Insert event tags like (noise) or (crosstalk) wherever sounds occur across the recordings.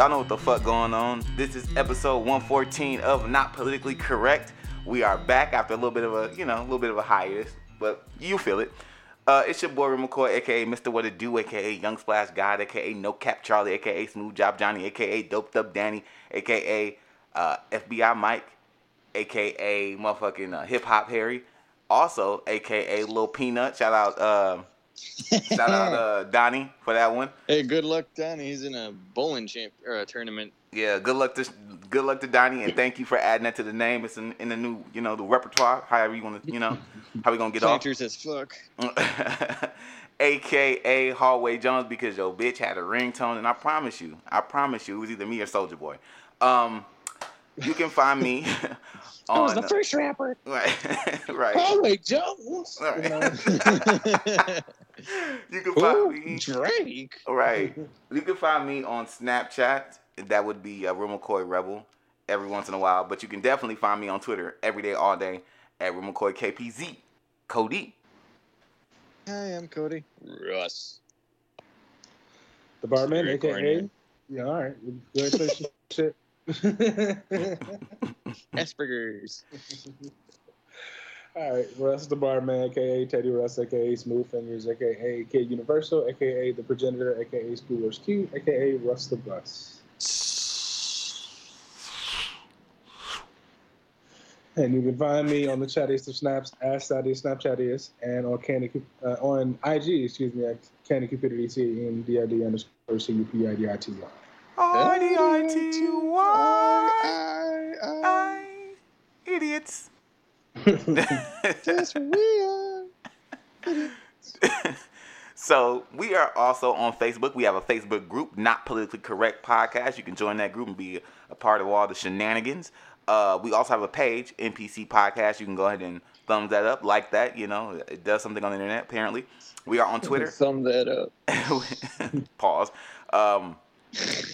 Y'all know what the fuck going on. This is episode 114 of Not Politically Correct. We are back after a little bit of a, you know, a little bit of a hiatus, but you feel it. Uh, it's your boy Real McCoy, aka Mr. What It Do, aka Young Splash God, aka No Cap Charlie, aka Smooth Job Johnny, aka Doped Up Danny, aka uh, FBI Mike, aka motherfucking uh, Hip Hop Harry, also aka Lil Peanut. Shout out, uh, (laughs) shout out uh, Donnie for that one. Hey, good luck, Donnie. He's in a bowling champ or a tournament. Yeah, good luck to good luck to Donnie, and thank you for adding that to the name. It's in, in the new, you know, the repertoire. However you want to, you know, how we gonna get off. Planters as fuck. (laughs) AKA Hallway Jones because your bitch had a ringtone, and I promise you, I promise you, it was either me or Soldier Boy. Um, you can find me (laughs) I was the first rapper. right, right. Hallway Jones. Right. (laughs) You can find Ooh, me Drake. right. (laughs) You can find me on Snapchat. That would be uh, Real McCoy Rebel every once in a while, but you can definitely find me on Twitter every day, all day at Real McCoy KPZ. Cody. Hi, I'm Cody. Russ. The barman, aka. Yeah, all right. Go ahead and say some (laughs) shit. Asperger's. All right, Russ the barman, aka Teddy Russ, aka Smooth Fingers, aka Kid Universal, aka the progenitor, aka Schoolers Q, aka Russ the Bus. And you can find me on the chattiest of snaps as Saturday Snapchat is, and on Candy Cup- uh, on IG, excuse me, at Candy Cupidity C E N D I D underscore C U P I D I T Y. R-D-I-T-Y. I, I, I, idiots. We so we are also on Facebook. We have a Facebook group, Not Politically Correct Podcast. You can join that group and be a part of all the shenanigans. Uh, we also have a page, NPC Podcast. You can go ahead and thumbs that up, like that. You know, it does something on the internet. Apparently, we are on Twitter. Thumb that up. (laughs) Pause. Um,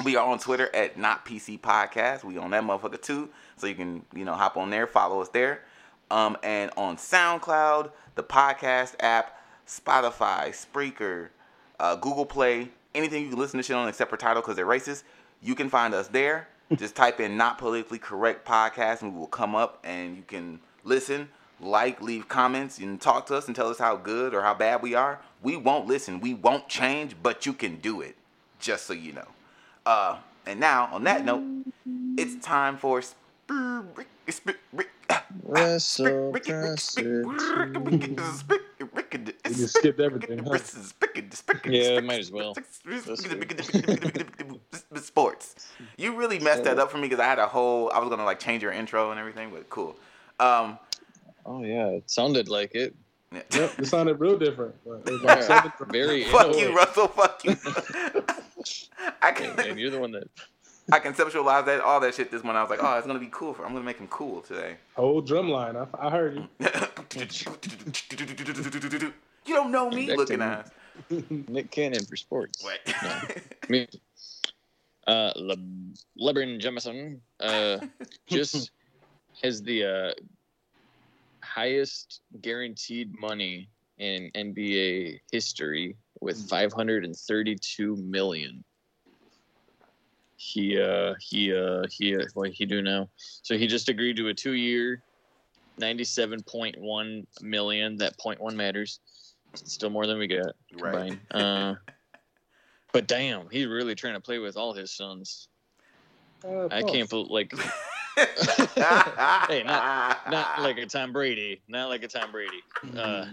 we are on Twitter at Not PC Podcast. We on that motherfucker too, so you can you know hop on there, follow us there. Um, and on SoundCloud, the podcast app, Spotify, Spreaker, uh, Google Play, anything you can listen to shit on except for Tidal because they're racist. You can find us there. (laughs) Just type in Not Politically Correct Podcast, and we will come up, and you can listen, like, leave comments, and talk to us and tell us how good or how bad we are. We won't listen. We won't change, but you can do it. Just so you know. Uh, and now, on that note, it's time for Sp- You just skipped everything, huh? Yeah, might as well. Sports. You really messed that up for me because I had a whole. I was gonna like change your intro and everything, but cool. Um, Oh yeah, it sounded like it. yeah. Yep, it sounded real different. But it was like Yeah, very. fuck you. Russell. Fuck you. I Hey, man, you're the one that. I conceptualized that all that shit this morning. I was like, oh, it's gonna be cool. For, I'm gonna make him cool today. whole drum line. I, I heard you. you don't know me, Back looking to- ass. Nick Cannon for sports. What? No. Me. Uh, Le- LeBron Jameson uh, (laughs) just has the uh, highest guaranteed money in NBA history with 532 million. He uh he uh he uh, what he do now? So he just agreed to a two-year, 97.1 million. That point one matters. It's still more than we got Right. combined. Uh, (laughs) but damn, he's really trying to play with all his sons. Uh, I can't believe like (laughs) (laughs) hey, not not like a Tom Brady, not like a Tom Brady, uh,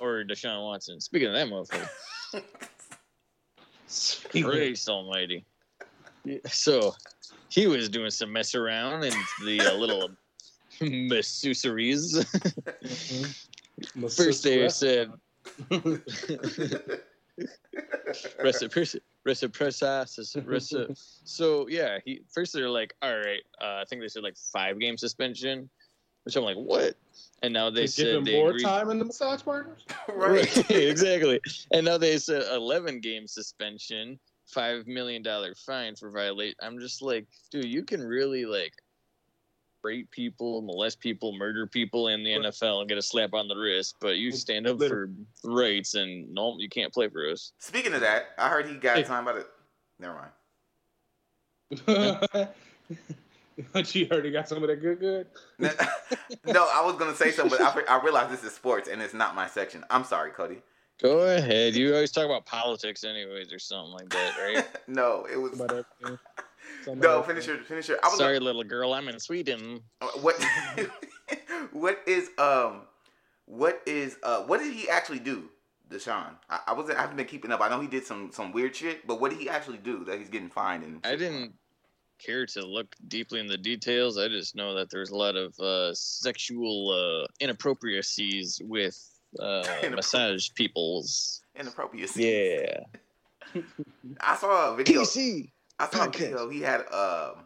or Deshaun Watson. Speaking of that motherfucker, Christ Almighty. So he was doing some mess around and the uh, little (laughs) masseuseries. (laughs) My First sister they left. said (laughs) reciprocity. Reciprocity. So yeah, he first they're like, all right, uh, I think they said like five game suspension, which I'm like, what? And now they To give said him they more agreed. time in the massage partners. right. Right, exactly. And now they said 11 game suspension, five million dollar fine for violate. I'm just like, dude, you can really like rape people, molest people, murder people in the NFL and get a slap on the wrist, but you stand up for rights and no, you can't play for us. Speaking of that, I heard he got Hey. signed by the. Never mind. (laughs) But you heard he got some of that good good. (laughs) no, I was gonna say something, but I, I realized this is sports and it's not my section. I'm sorry, Cody. Go ahead. You always talk about politics, anyways, or something like that, right? (laughs) no, it was. About everything. (laughs) No, finish your finish your. I was Sorry, little girl. I'm in Sweden. what (laughs) what is um what is uh what did he actually do deshaun i, I wasn't i haven't been keeping up i know he did some some weird shit but what did he actually do that he's getting fined and I didn't care to look deeply in the details. I just know that there's a lot of uh, sexual uh, inappropriacies with uh, (laughs) massage peoples. inappropriate Yeah. (laughs) i saw a video PC. i saw a video he had um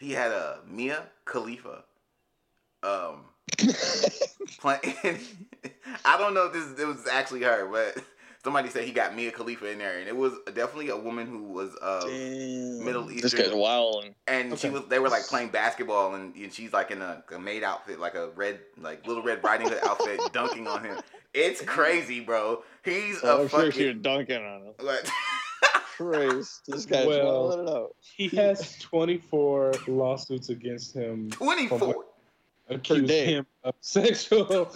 he had a uh, mia khalifa um (laughs) playing i don't know if this it was actually her but somebody said he got mia khalifa in there and it was definitely a woman who was uh Damn. Middle This Eastern- guy's wild. and she was they were like playing basketball and, and she's like in a, a maid outfit like a red like little red riding hood outfit (laughs) dunking on him it's crazy bro he's a Oh, I'm sure fucking you're dunking on him. like, (laughs) Christ, this guy's Well- wilding it out. He has 24 lawsuits against him 24 accused him of (laughs) sexual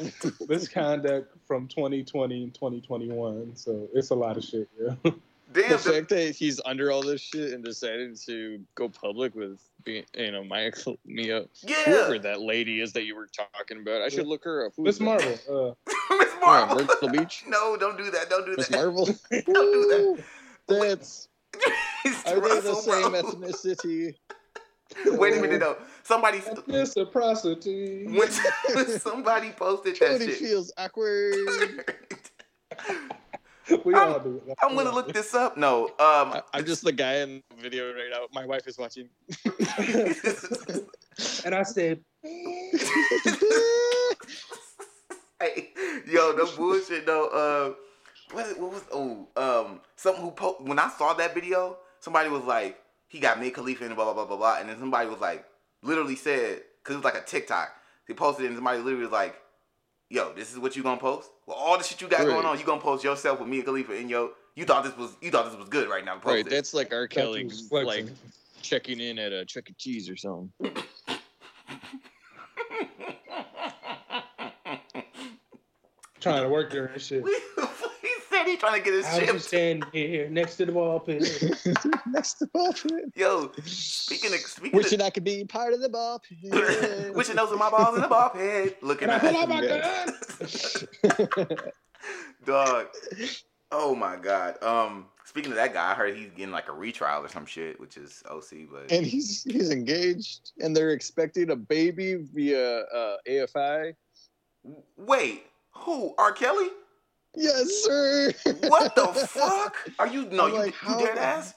misconduct from 2020 and 2021. So it's a lot of shit. Yeah. damn The the, fact that he's under all this shit and decided to go public with being, you know, Michael Mia, yeah whoever that lady is that you were talking about. I should look her up. Miss? Marvel. Uh, (laughs) miss marvel Myrtle Beach. (laughs) no don't do that don't do Miss that Marvel. don't do that That's It's are they the same ethnicity? (laughs) wait a minute though somebody reciprocity. when, when (laughs) (laughs) somebody posted that Cody shit feels awkward. We I'm- all do. it. i'm gonna look this up no um I, I'm just the guy in the video right now. My wife is watching. And I said, Hey, yo, no bullshit though. Uh, what, what was oh um something who po- when I saw that video, somebody was like he got Mia Khalifa and blah blah blah blah blah, and then somebody was like literally said because it was like a TikTok. They posted it and somebody literally was like, "Yo, this is what you gonna post? Well, all the shit you got Right. going on, you gonna post yourself with Mia Khalifa and yo, you thought this was you thought this was good right now? Post right, it. that's like R. Kelly, like checking in at a Chuck E. Cheese or something. (laughs) trying to work there and shit. He trying to get his I was just shit. standing here next to the ball pit. (laughs) Next to the ball pit. Yo, speaking of speaking Wishing I could be part of the ball pit. (laughs) wishing those are my balls in the ball pit, (laughs) looking at pull out my Yeah. gun. Dog. Oh my god. Um, speaking of that guy, I heard he's getting like a retrial or some shit, which is OC. But and he's he's engaged, and they're expecting a baby via uh, AFI. wait, who? R. Kelly? Yes, sir. What the (laughs) fuck? Are you no? I'm You, like, you how dead the- ass?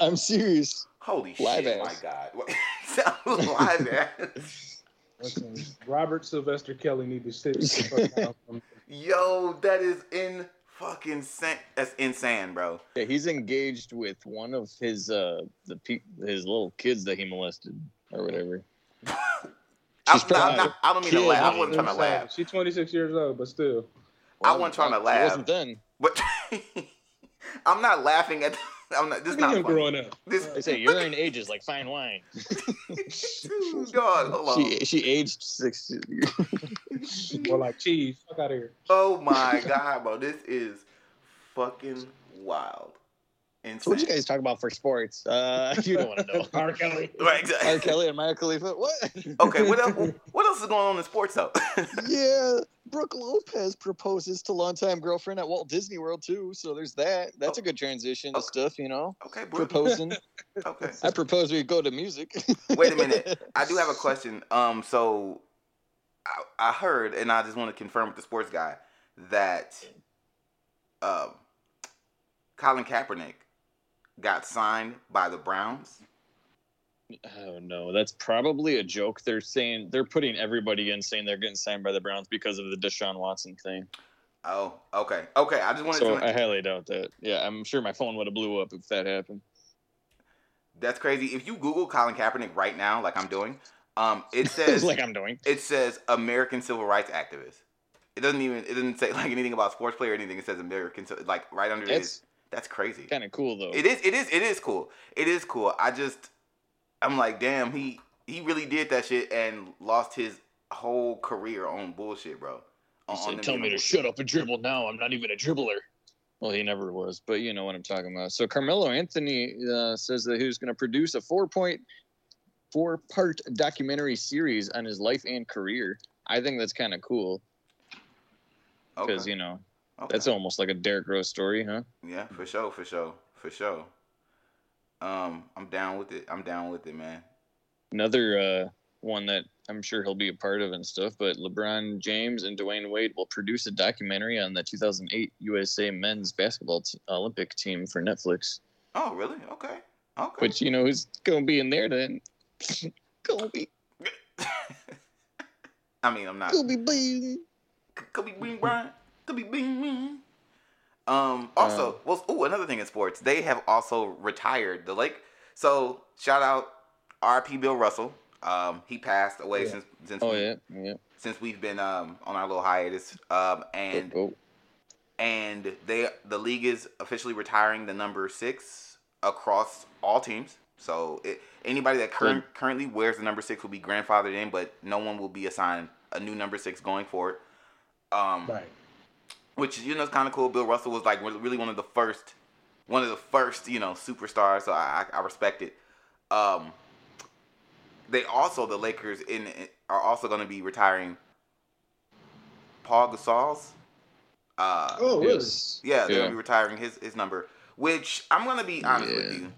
I'm serious. Holy Live shit! ass. My god. What- (laughs) Sounds live (laughs) ass. Listen, Robert Sylvester Kelly need to sit the fuck down Yo, that is in fucking insane. That's insane, bro. Yeah, he's engaged with one of his uh the pe- his little kids that he molested or whatever. I'm She's not, I'm not, I don't mean to laugh. I man. wasn't trying to laugh. She's 26 years old, but still. I wasn't trying to It laugh. wasn't then. But (laughs) I'm not laughing at. (laughs) I'm not. This is not funny. growing up. This They say urine ages like fine wine. (laughs) dog. Hold on. She she aged six. Or like cheese. Fuck out of here. Oh my god, bro, this is fucking wild. So Insane. what you guys talk about for sports? Uh, (laughs) you don't want to know. R. Kelly. (laughs) Right, R. exactly. Kelly and Maya Khalifa. What? Okay, what else? (laughs) What else is going on in sports though? yeah, Brook Lopez proposes to longtime girlfriend at Walt Disney World too. So there's that. That's a good transition to Okay. stuff, you know. okay, bro. Proposing. Okay. I propose we go to music. Wait a minute. I do have a question. Um, so I, I heard, and I just want to confirm with the sports guy that um, Colin Kaepernick got signed by the Browns. Oh no, that's probably a joke. They're saying they're putting everybody in, saying they're getting signed by the Browns because of the Deshaun Watson thing. Oh, okay, okay. I just wanted So to. I highly doubt that. Yeah, I'm sure my phone would have blew up if that happened. That's crazy. If you Google Colin Kaepernick right now, like I'm doing, um, it (laughs) says like I'm doing. it says American civil rights activist. It doesn't even it doesn't say like anything about sports player or anything. It says American, like right under his That's crazy. Kind of cool though. It is. It is. It is cool. It is cool. I just, I'm like, damn. He he really did that shit and lost his whole career on bullshit, bro. He On- on said, "Tell me to bullshit. shut up and dribble now. I'm not even a dribbler." Well, he never was, but you know what I'm talking about. So Carmelo Anthony uh, says that he's going to produce a four point, four part documentary series on his life and career. I think that's kind of cool because Okay. you know okay. that's almost like a Derrick Rose story, huh? Yeah, for sure, for sure, for sure. Um, I'm down with it. I'm down with it, man. Another uh, one that I'm sure he'll be a part of and stuff. But LeBron James and Dwyane Wade will produce a documentary on the 2008 USA men's basketball t- Olympic team for Netflix. Oh, really? Okay. Okay. Which you know who's gonna be in there then? (laughs) Kobe, (laughs) I mean, I'm not. Kobe Bean. Could be Bean Bryant. Could be Bean Bean. Um. Also, Um, well, ooh, another thing in sports, they have also retired the Lake. So shout out, R.P. Bill Russell. Um, he passed away Yeah. since since Oh we, yeah, yeah. since we've been um on our little hiatus. Um, and oh, and they the league is officially retiring the number six across all teams. So it, anybody that current, currently wears the number six will be grandfathered in, but no one will be assigned a new number six going forward. Um, Right. Which you know is kind of cool. Bill Russell was like really one of the first, one of the first you know superstars. So I I I respect it. Um, they also the Lakers in are also going to be retiring Paul Gasol's. Uh, Oh, really? yeah, they're yeah. gonna be retiring his his number. Which I'm gonna be honest with you,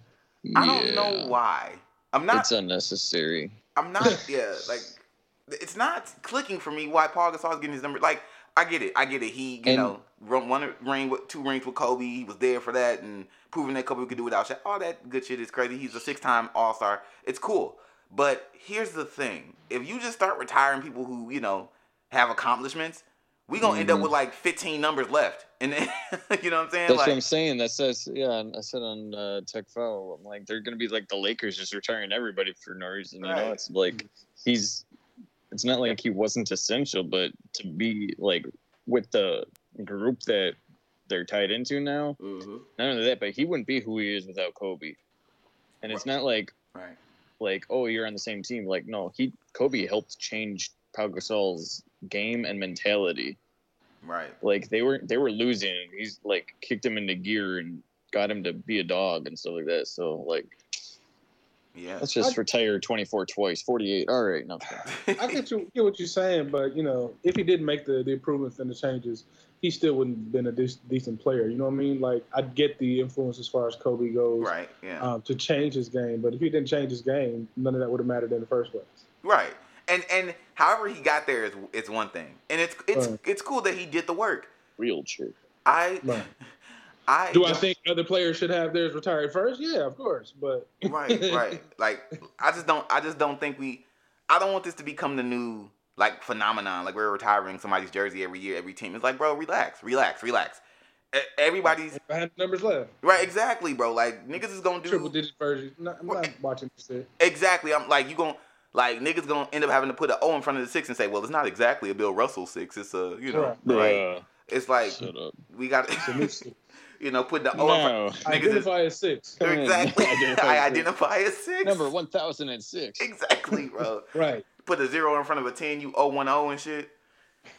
I don't know why. I'm not. It's unnecessary. I'm not. (laughs) Yeah, like it's not clicking for me why Paul Gasol's getting his number. Like I get it. I get it. He you And- know one ring with two rings with Kobe. He was there for that and proving that Kobe could do without Shaq. All that good shit is crazy. He's a six time All Star. It's cool. But here's the thing: if you just start retiring people who you know have accomplishments, we gonna end up Mhm. with like 15 numbers left, (laughs) and then you know what I'm saying? That's like, what I'm saying. That says, yeah. I said on uh, Tech Foul, I'm like, they're gonna be like the Lakers, just retiring everybody for no reason. You Right. know, it's like he's. It's not like he wasn't essential, but to be like with the group that they're tied into now, Mhm. not only that, but he wouldn't be who he is without Kobe. And it's not like right. like oh you're on the same team. Like no, he Kobe helped change Pau Gasol's game and mentality. Right. Like they were they were losing. He's like kicked him into gear and got him to be a dog and stuff like that. So like Yeah. let's just I- retire 24 twice, 48. All right, no. I get you get what you're saying, but you know, if he didn't make the, the improvements and the changes, he still wouldn't have been a de- decent player. You know what I mean? Like I get the influence as far as Kobe goes right. Yeah. um, to change his game, but if he didn't change his game, none of that would have mattered in the first place. Right. And and however he got there is is one thing. And it's it's Right. it's cool that he did the work. Real true. I Right. (laughs) I Do I think other players should have theirs retired first? Yeah, of course, but right, (laughs) right. Like I just don't I just don't think we I don't want this to become the new like phenomenon like we're retiring somebody's jersey every year every team. It's like, bro, relax, relax, relax. Everybody's I had numbers left. right, exactly, bro. Like niggas is gonna do Triple digit version. No, I'm not watching this. shit. Exactly. I'm like you gonna like niggas gonna end up having to put an O in front of the six and say, well, it's not exactly a Bill Russell six. It's a you know Right. right. Bruh, It's like shut up. we got It's a new six. you know put the O in. No. Niggas is- Identify as six. Come. Exactly. (laughs) Identify I six. identify as six. Number 1006. Exactly, bro. (laughs) Right. Put a zero in front of a ten. You O one O and shit.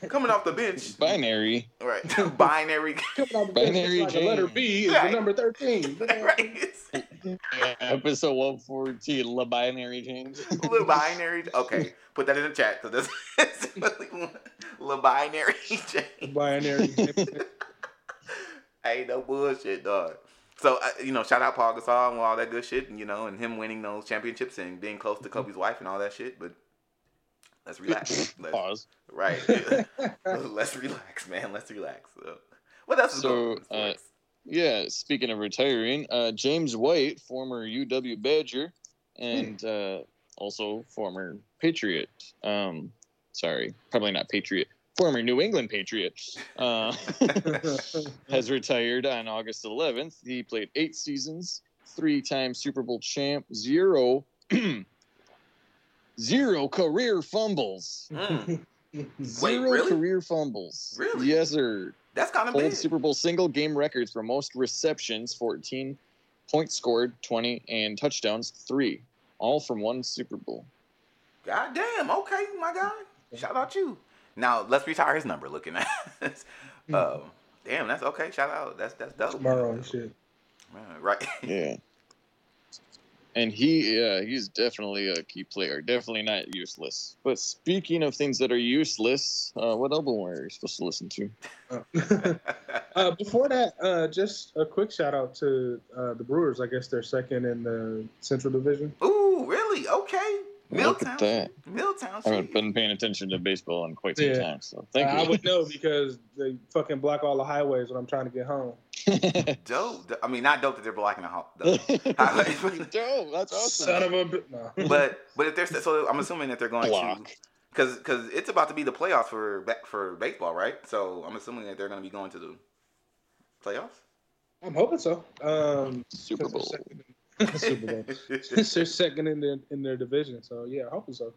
Coming off the bench. (laughs) Binary. Right. Binary. Coming out the Binary it's like the letter B is Right. the number thirteen. right. Episode 114, La Binary Change. Little binary. Okay. Put that in the chat because that's little binary change. Binary. Hey, no bullshit, dog. So uh, you know, shout out Paul Gasol and all that good shit, and you know, and him winning those championships and being close to Kobe's wife and all that shit. But let's relax. (laughs) Let's, Pause. right. (laughs) (laughs) let's relax, man. Let's relax. So, what else is So, going on? in uh. Yeah, speaking of retiring, uh, James White, former UW Badger, and uh, also former Patriot. Um, sorry, probably not Patriot. Former New England Patriot uh, (laughs) has retired on August 11th. He played eight seasons, three-time Super Bowl champ, zero, (clears throat) zero career fumbles. Mm. Zero really? career fumbles. Really? Yes, sir. That's kind of Hold big. Super Bowl single game records for most receptions, 14, points scored, 20, and touchdowns, 3. All from one Super Bowl. God damn. Okay, my guy. Shout out you. Now let's retire his number. Looking at. this. um, damn, that's okay. Shout out. That's that's dope. Tomorrow and shit. Man, right. (laughs) Yeah. And he, yeah, he's definitely a key player. Definitely not useless. But speaking of things that are useless, uh, what album were you supposed to listen to? Uh, (laughs) uh, before that, uh, just a quick shout out to uh, the Brewers. I guess they're second in the Central Division. Ooh, really? Okay. Look Milltown. at that. Milltown. I haven't been paying attention to baseball in quite some Yeah. time, so thank I you. would know (laughs) because they fucking block all the highways when I'm trying to get home. Dope. I mean, not dope that they're blocking the house. Dope. (laughs) Dope, that's awesome. Son of a bi- no. (laughs) but but if they're so, I'm assuming that they're going Block. to because because it's about to be the playoffs for ba- for baseball, right? So I'm assuming that they're going to be going to the playoffs. I'm hoping so. Um, Super 'cause they're Bowl. Second in- Super Bowl. Since (laughs) (laughs) they're second in their in their division, so yeah, hoping so.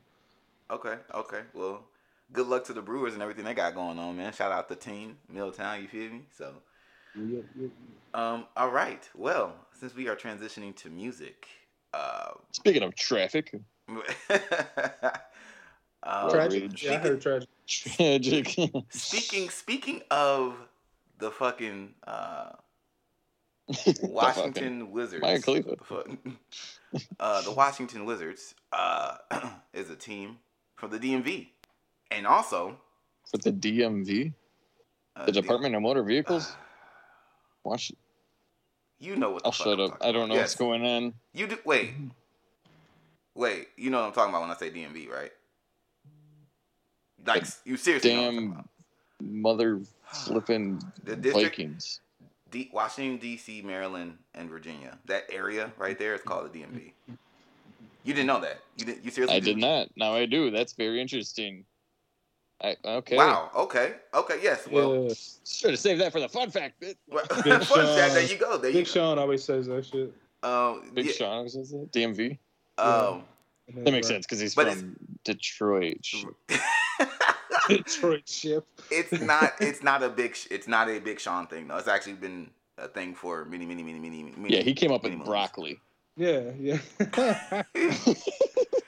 Okay, okay. Well, good luck to the Brewers and everything they got going on, man. Shout out the team, Milltown. You feel me? So, Yeah, yeah, um, all right. Well, since we are transitioning to music, uh, Speaking of traffic, (laughs) um, Tragic. Yeah, I heard tragic. tragic. speaking speaking of the fucking uh, (laughs) Washington Wizards, Maya Khalifa. the, (laughs) uh, the Washington Wizards uh, (clears throat) is a team from the DMV, and also For the DMV, uh, the Department of Motor Vehicles. (sighs) Watch. you know what? The I'll fuck shut I'm up. I don't know Yes. what's going on. You do wait, wait. You know what I'm talking about when I say DMV, right? Like you seriously know what I'm Damn about. mother (sighs) flipping The district, Vikings. D- Washington D.C., Maryland, and Virginia. That area right there is called the DMV. You didn't know that? You did? You seriously? I did didn't? not. Now I do. That's very interesting. I okay. Wow. Okay. Okay. Yes. Well. Yeah. Should have saved that for the fun fact bit. well Big (laughs) fun fact, Sean. there you go. There you Big Sean always says that shit. go. Um, Big yeah, Sean says that. DMV. Um, And then, That makes sense because he's But from Detroit. (laughs) (laughs) Shit. Detroit ship. it's not. It's not a big. sh- It's not a big Sean thing though. It's actually been a thing for many, many, many, many, many. Yeah, he came up with broccoli. Yeah, yeah. (laughs)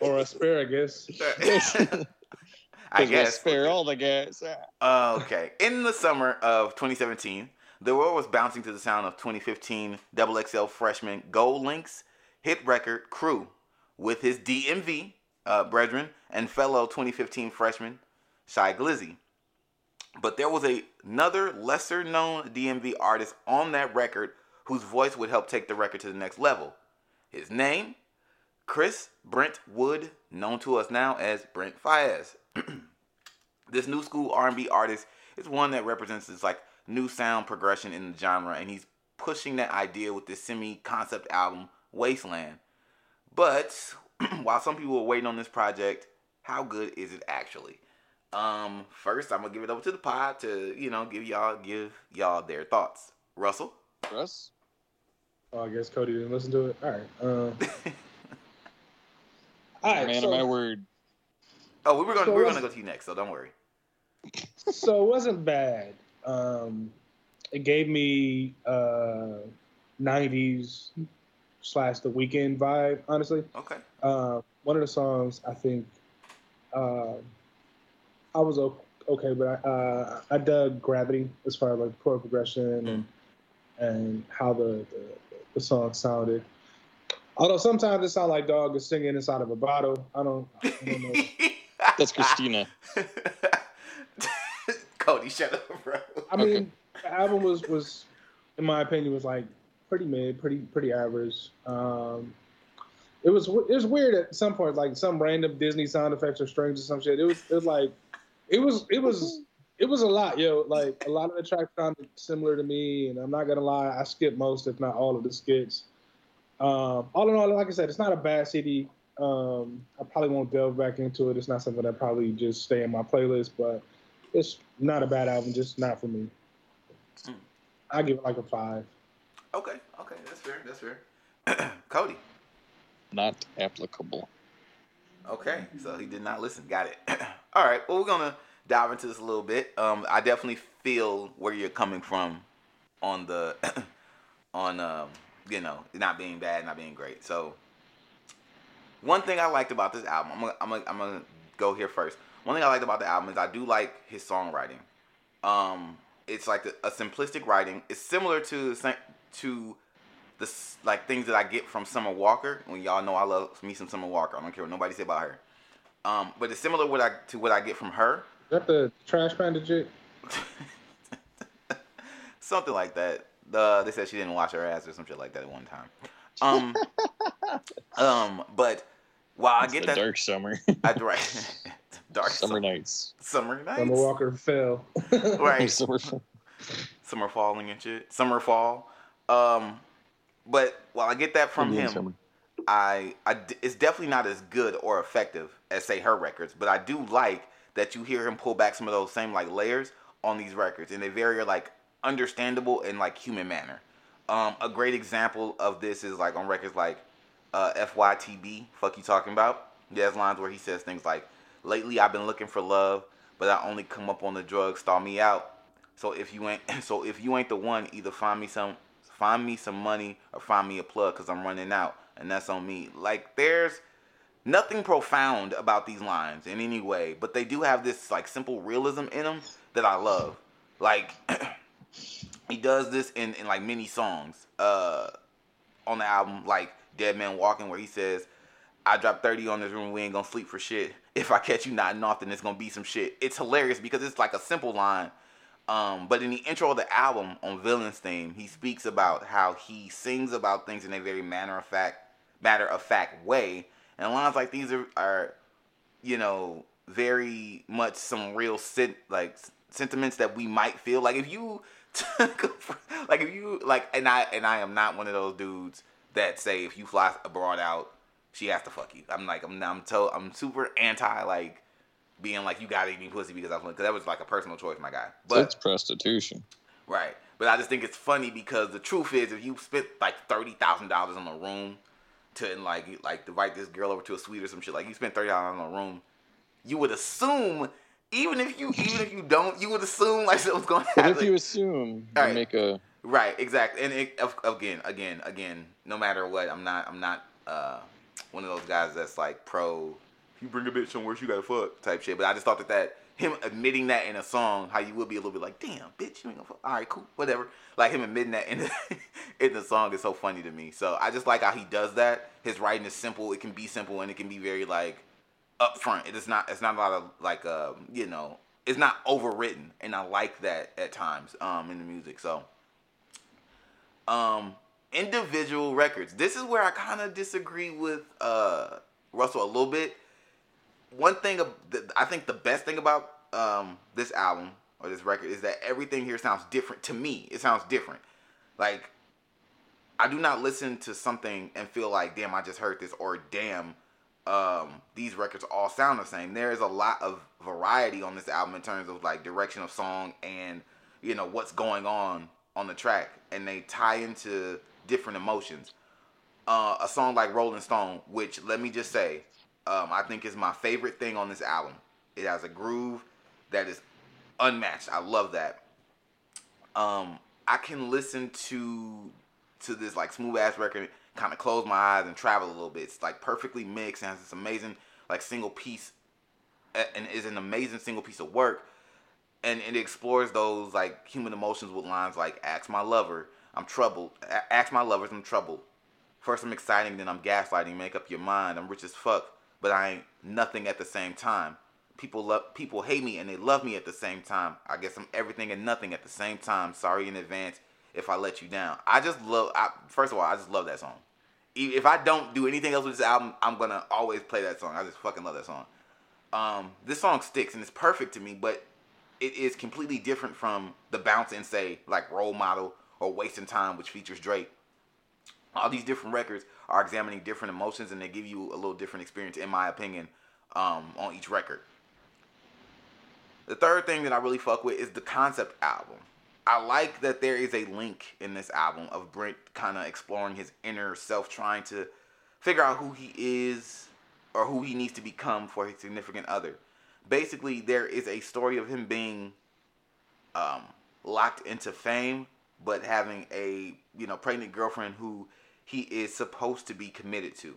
or asparagus. (laughs) I (laughs) 'Cause we'll guess. spare all the gas. Okay. In the summer of 2017, the world was bouncing to the sound of 2015 Double XL freshman GoldLink's hit record Crew with his DMV uh, brethren and fellow 2015 freshman Shy Glizzy. But there was a, another lesser known DMV artist on that record whose voice would help take the record to the next level. His name, Chris Brent Wood, known to us now as Brent Faiyaz. (clears throat) this new school R&B artist is one that represents this like new sound progression in the genre, and he's pushing that idea with this semi-concept album Wasteland. But (clears throat) while some people are waiting on this project, how good is it actually? Um, first I'm gonna give it over to the pod to you know give y'all give y'all their thoughts. Russell. Russ? Oh, I guess Cody didn't listen to it. All right. Um, all right. Man so, of my word. oh, we were gonna So we we're gonna go to you next, so don't worry. so it wasn't bad. Um, it gave me uh, 90s slash the Weeknd vibe, honestly. Okay. Uh, one of the songs I think uh, I was okay, but I, uh, I dug Gravity as far as like chord progression and and how the, the the song sounded. Although sometimes it sounds like dog is singing inside of a bottle. I don't, I don't know. (laughs) That's Christina. (laughs) Cody, shut up, bro. I mean, the album was was, in my opinion, was like pretty mid, pretty pretty average. Um, it was it was weird at some point, like some random Disney sound effects or strings or some shit. It was it was like, it was it was it was a lot, yo. Like a lot of the tracks sounded similar to me, and I'm not gonna lie, I skipped most, if not all, of the skits. Um, all in all, like I said, it's not a bad CD. Um, I probably won't delve back into it. It's not something that probably just stay in my playlist, but it's not a bad album, just not for me. Mm. I give it like a five. Okay, okay, that's fair. That's fair. (clears throat) Cody. Not applicable. Okay, so he did not listen. Got it. (clears throat) All right. Well, we're gonna dive into this a little bit. Um, I definitely feel where you're coming from on the (coughs) on um, you know not being bad, not being great. So one thing I liked about this album, I'm gonna, I'm gonna, I'm gonna go here first. One thing I liked about the album is I do like his songwriting. Um, it's like a, a simplistic writing. It's similar to to the like things that I get from Summer Walker. When y'all know I love me some Summer Walker. I don't care what nobody say about her. Um, but it's similar what I to what I get from her. Is that the trash panda chick? (laughs) Something like that. The they said she didn't wash her ass or some shit like that at one time. Um, (laughs) um, but while it's I get that dark summer, I right, (laughs) dark summer summer, nights, summer nights, Summer Walker fell. right, summer. summer falling and shit, summer fall. Um, but while I get that from Indian him, summer. I, I it's definitely not as good or effective as say her records, but I do like that you hear him pull back some of those same like layers on these records in a very like understandable and like human manner. Um, a great example of this is like on records like uh, FYTB, fuck you talking about. He has lines where he says things like, "Lately I've been looking for love, but I only come up on the drugs, stall me out. So if you ain't, (laughs) so if you ain't the one, either find me some, find me some money or find me a plug, cause I'm running out, and that's on me. Like there's nothing profound about these lines in any way, but they do have this like simple realism in them that I love. Like (clears throat) he does this in, in like many songs uh on the album, like Dead Man Walking, where he says, I dropped 30 on this room, we ain't gonna sleep for shit. If I catch you nodding off, then it's gonna be some shit. It's hilarious because it's like a simple line. Um, but in the intro of the album on Villain's theme, he speaks about how he sings about things in a very matter of fact matter of fact way. And lines like these are, are you know, very much some real sit like sentiments that we might feel. Like if you (laughs) like if you like and I and I am not one of those dudes that say if you fly abroad out, she has to fuck you. I'm like I'm I'm to, I'm super anti like being like you gotta eat me pussy because I'm because that was like a personal choice, my guy. But That's prostitution. Right. But I just think it's funny because the truth is, if you spent like thirty thousand dollars on a room to like like to invite this girl over to a suite or some shit, like you spent thirty dollars on a room, you would assume, even if you even if you don't, you would assume like (laughs) something's going to But happen. if you assume, you make a Right, exactly. And it, again, again, again, no matter what, I'm not, I'm not uh, one of those guys that's like pro. If you bring a bitch somewhere, she gotta fuck type shit. But I just thought that that him admitting that in a song, how you would be a little bit like, damn, bitch, you ain't gonna fuck. All right, cool, whatever. Like him admitting that in the (laughs) in the song is so funny to me. So I just like how he does that. His writing is simple. It can be simple and it can be very like upfront. It is not. It's not a lot of like, um, you know, it's not overwritten, and I like that at times um, in the music. So um individual records this is where i kind of disagree with uh russell a little bit one thing i think the best thing about um this album or this record is that everything here sounds different to me. It sounds different. Like i do not listen to something and feel like damn i just heard this or damn um these records all sound the same. There is a lot of variety on this album in terms of like direction of song and you know what's going on on the track and they tie into different emotions. Uh, a song like rolling stone which let me just say um, i think is my favorite thing on this album. It has a groove that is unmatched. I love that. Um, i can listen to to this like smooth ass record kind of close my eyes and travel a little bit. It's like perfectly mixed and has this amazing like single piece and is an amazing single piece of work. And it explores those like human emotions with lines like ask my lover i'm troubled. Ask my lovers i'm troubled. First i'm exciting then i'm gaslighting make up your mind. I'm rich as fuck but i ain't nothing at the same time. People love people hate me and they love me at the same time. I guess i'm everything and nothing at the same time. Sorry in advance if i let you down. I just love I, first of all i just love that song. If i don't do anything else with this album i'm gonna always play that song. I just fucking love that song. Um, this song sticks and it's perfect to me, but it is completely different from the bounce and say like role model or wasting time which features drake all these different records are examining different emotions and they give you a little different experience in my opinion um, on each record. The third thing that i really fuck with is the concept album. I like that there is a link in this album of brent kind of exploring his inner self trying to figure out who he is or who he needs to become for his significant other. Basically there is a story of him being um, locked into fame, but having a you know pregnant girlfriend who he is supposed to be committed to.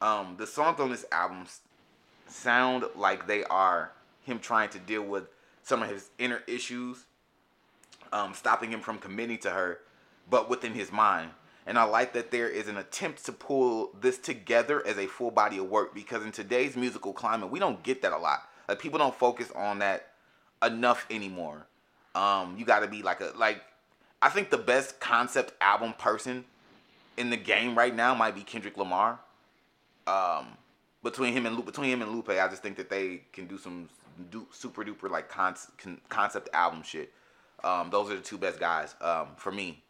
Um, the songs on this album sound like they are him trying to deal with some of his inner issues, um, stopping him from committing to her, but within his mind. And I like that there is an attempt to pull this together as a full body of work because in today's musical climate, we don't get that a lot. Like people don't focus on that enough anymore. Um, you got to be like a like. I think the best concept album person in the game right now might be Kendrick Lamar. Um, between him and between him and Lupe, I just think that they can do some super duper like con- con- concept album shit. Um, those are the two best guys um, for me.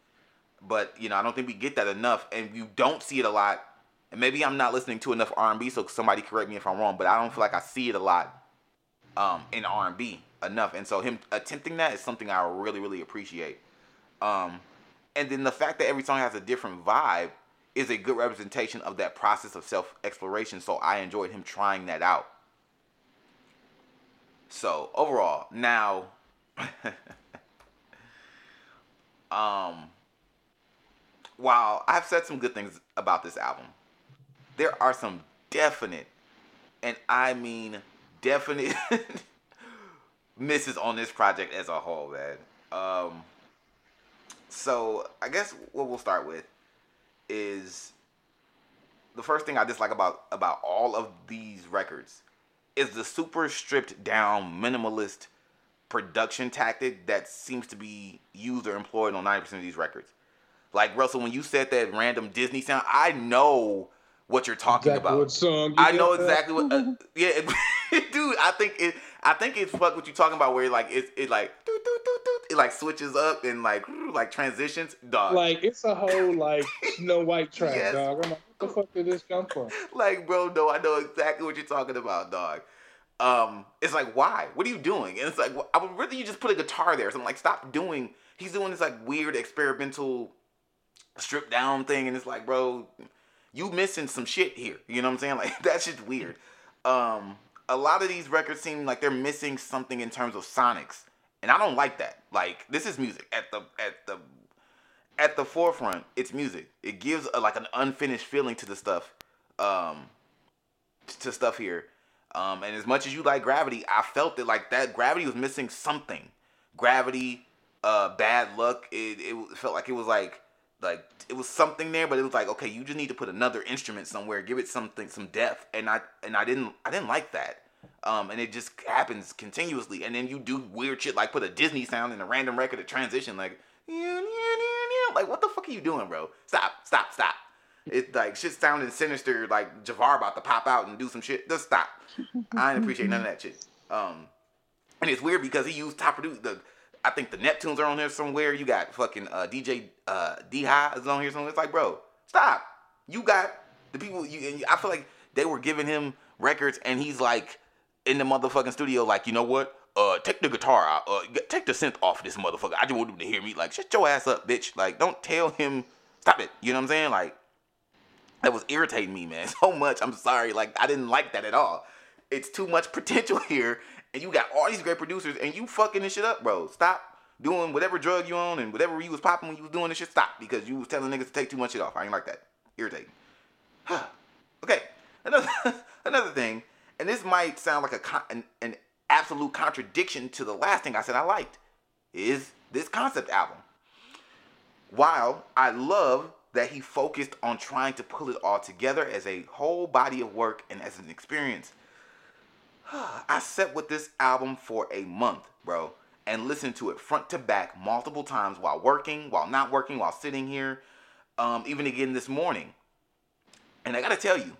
But you know, I don't think we get that enough, and you don't see it a lot. And maybe I'm not listening to enough R&B, so somebody correct me if I'm wrong. But I don't feel like I see it a lot um, in R&B enough. And so him attempting that is something I really, really appreciate. Um, and then the fact that every song has a different vibe is a good representation of that process of self exploration. So I enjoyed him trying that out. So overall, now, (laughs) um, while I've said some good things about this album, there are some definite, and I mean definite, (laughs) misses on this project as a whole, man. Um, so I guess what we'll start with is the first thing I dislike about about all of these records is the super stripped down minimalist production tactic that seems to be used or employed on 90% of these records. Like Russell, when you said that random Disney sound, I know what you're talking Exactly about. what song I know that? exactly what. Uh, (laughs) yeah, (laughs) dude. I think it. I think it's fuck what you're talking about. Where like it, it like doo, doo, doo, it like switches up and like (laughs) like transitions. Dog. Like it's a whole like (laughs) Snow White track, Yes. dog. I'm like, what the fuck did this come from? like, bro, no, I know exactly what you're talking about, dog. Um, it's like, why? What are you doing? And it's like, well, I would rather you just put a guitar there. So I'm like, stop doing. He's doing this like weird experimental stripped down thing, and it's like, bro, you missing some shit here. You know what I'm saying? Like (laughs) that's just weird. Um, a lot of these records seem like they're missing something in terms of sonics, and I don't like that. Like this is music at the at the at the forefront. It's music. It gives a, like an unfinished feeling to the stuff. Um, to stuff here. Um, and as much as you like Gravity, I felt that like that Gravity was missing something. Gravity, uh, Bad Luck. It, it felt like it was like like it was something there, but it was like okay, you just need to put another instrument somewhere, give it something, some depth. And I and I didn't I didn't like that. Um, and it just happens continuously. And then you do weird shit like put a Disney sound in a random record of transition, like like what the fuck are you doing, bro? Stop, stop, stop. It's like shit sounding sinister, like Jafar about to pop out and do some shit. Just stop. I didn't appreciate none of that shit. Um, and it's weird because he used top produce. The I think the Neptunes are on there somewhere. You got fucking uh, DJ uh, Dahi is on here somewhere. It's like, bro, stop. You got the people. You I feel like they were giving him records, and he's like in the motherfucking studio, like, you know what? Uh, take the guitar out. Uh, take the synth off this motherfucker. I just want him to hear me. Like, shut your ass up, bitch. Like, don't tell him. Stop it. You know what I'm saying? Like, that was irritating me, man, (laughs) so much. I'm sorry. Like, I didn't like that at all. It's too much potential (laughs) here, and you got all these great producers, and you fucking this shit up, bro. Stop doing whatever drug you on and whatever you was popping when you was doing this shit. Stop because you was telling niggas to take too much shit off. I ain't like that. Irritating. (sighs) Okay, another (laughs) another thing, and this might sound like a con- an, an absolute contradiction to the last thing I said I liked, is this concept album. While I love that he focused on trying to pull it all together as a whole body of work and as an experience, (sighs) I sat with this album for a month, bro, and listened to it front to back multiple times while working, while not working, while sitting here, um, even again this morning. And I gotta tell you,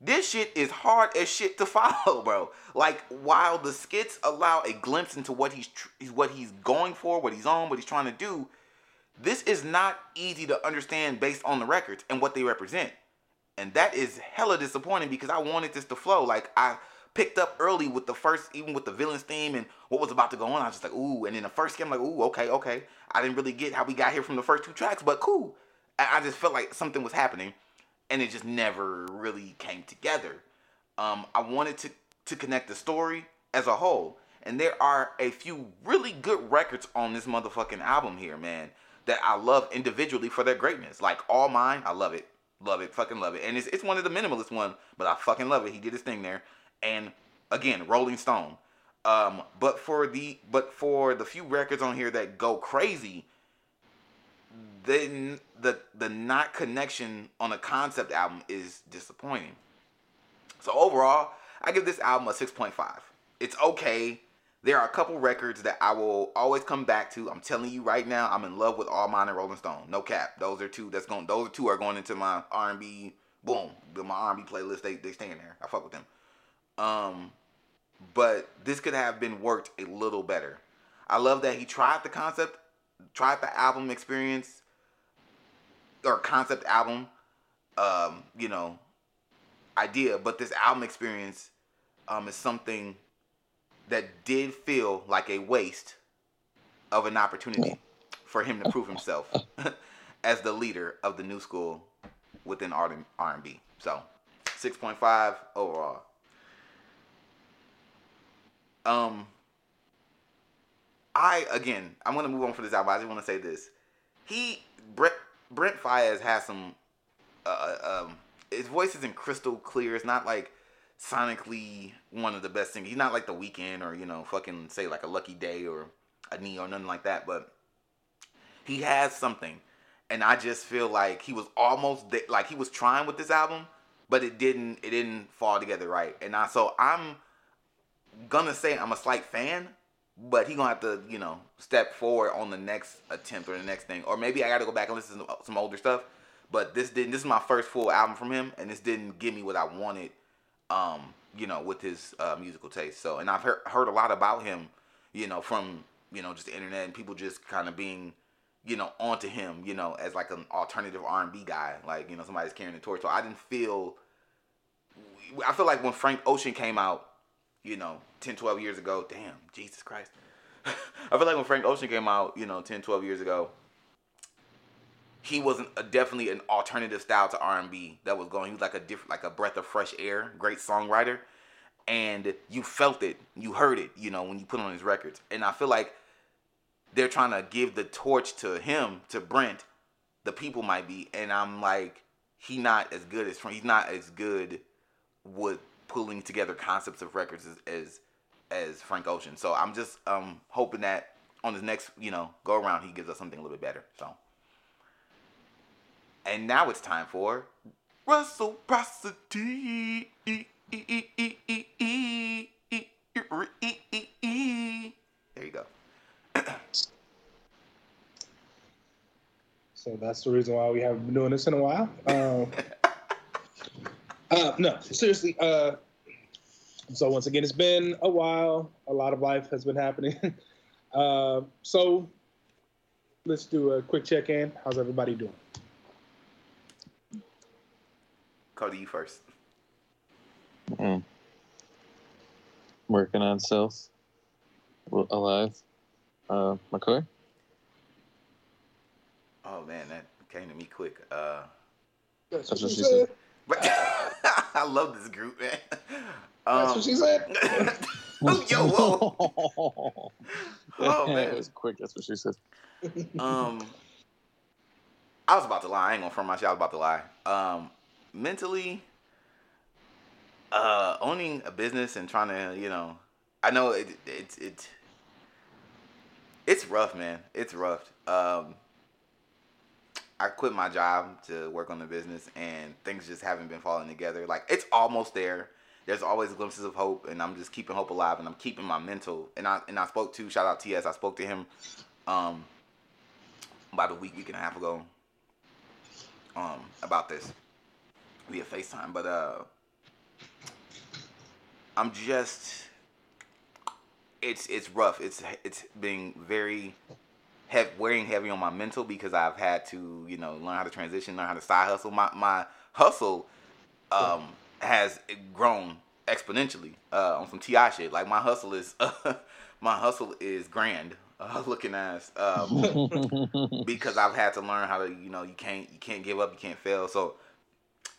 this shit is hard as shit to (laughs) follow, bro. Like while the skits allow a glimpse into what he's tr- what he's going for, what he's on, what he's trying to do, this is not easy to understand based on the records and what they represent. And that is hella disappointing because I wanted this to flow. Like I picked up early with the first, even with the villain's theme and what was about to go on. I was just like, ooh. And then the first game, like, ooh, okay, okay. I didn't really get how we got here from the first two tracks, but cool. I I just felt like something was happening and it just never really came together. Um, I wanted to to connect the story as a whole, And there are a few really good records on this motherfucking album here, man, that I love individually for their greatness. Like All Mine, I love it. Love it, fucking love it. And it's, it's one of the minimalist one, but I fucking love it. He did his thing there. And again, Rolling Stone. Um, but for the but for the few records on here that go crazy, then the the not connection on a concept album is disappointing. So overall, I give this album a 6.5. It's okay. There are a couple records that I will always come back to. I'm telling you right now, I'm in love with All Mine and Rolling Stone. No cap. Those are two that's going. Those two are going into my R&B. Boom, my R&B playlist. They they stay in there. I fuck with them. Um, but this could have been worked a little better. I love that he tried the concept, tried the album experience, or concept album, um, you know, idea. But this album experience um, is something that did feel like a waste of an opportunity for him to prove himself (laughs) as the leader of the new school within art and R&B. So, 6.5 overall. Um, I again, I'm gonna move on for this album. I just want to say this: he Brent Brent Faiyaz has some. Uh, uh, um, his voice isn't crystal clear. It's not like sonically one of the best singers. He's not like The Weeknd or you know fucking say like a Lucky Daye or a Ne or nothing like that. But he has something, and I just feel like he was almost th- like he was trying with this album, but it didn't. It didn't fall together right. And I so I'm gonna say I'm a slight fan, but he gonna have to, you know, step forward on the next attempt or the next thing, or maybe I got to go back and listen to some older stuff. But this didn't. This is my first full album from him, and this didn't give me what I wanted. Um, you know, with his uh, musical taste. So, and I've heard heard a lot about him, you know, from you know just the internet and people just kind of being, you know, onto him, you know, as like an alternative R and B guy, like you know somebody's carrying the torch. So I didn't feel. I feel like when Frank Ocean came out, you know, 10, 12 years ago. Damn, Jesus Christ. (laughs) I feel like when Frank Ocean came out, you know, 10, 12 years ago, he wasn't definitely an alternative style to R&B that was going. He was like a different, like a breath of fresh air, great songwriter, and you felt it, you heard it, you know, when you put on his records. And I feel like they're trying to give the torch to him, to Brent. The people might be, and I'm like, he not as good as He's not as good with pulling together concepts of records as as, as Frank Ocean. So I'm just um hoping that on his next you know go around he gives us something a little bit better. So. And now it's time for reciprocity. There you go. so that's the reason why we haven't been doing this in a while. Um, (laughs) uh, no, seriously. Uh, so once again, it's been a while. A lot of life has been happening. (laughs) uh, so let's do a quick check in. How's everybody doing? Cody, you first. Mm. Working on self. Alive. Uh, McCoy? Oh man, that came to me quick. Uh, That's, That's what she said. (laughs) I love this group, man. Um, That's what she said. (laughs) yo, whoa. (laughs) oh man, it was quick. That's what she said. Um, I was about to lie. I ain't gonna front my shit. I was about to lie. Um, mentally, uh, owning a business and trying to, you know, I know it, it, it it's rough, man. It's rough. Um, I quit my job to work on the business, and things just haven't been falling together. Like it's almost there. There's always glimpses of hope, and I'm just keeping hope alive, and I'm keeping my mental. And I and I spoke to shout out TS. I spoke to him, um, about a week, week and a half ago, um, about this via FaceTime. But uh, I'm just, it's it's rough. It's it's being very have wearing heavy on my mental because I've had to, you know, learn how to transition, learn how to side hustle. My my hustle um, has grown exponentially uh, on some Ti shit. Like my hustle is uh, (laughs) my hustle is grand uh, (laughs) looking ass um, (laughs) because I've had to learn how to, you know, you can't you can't give up, you can't fail. So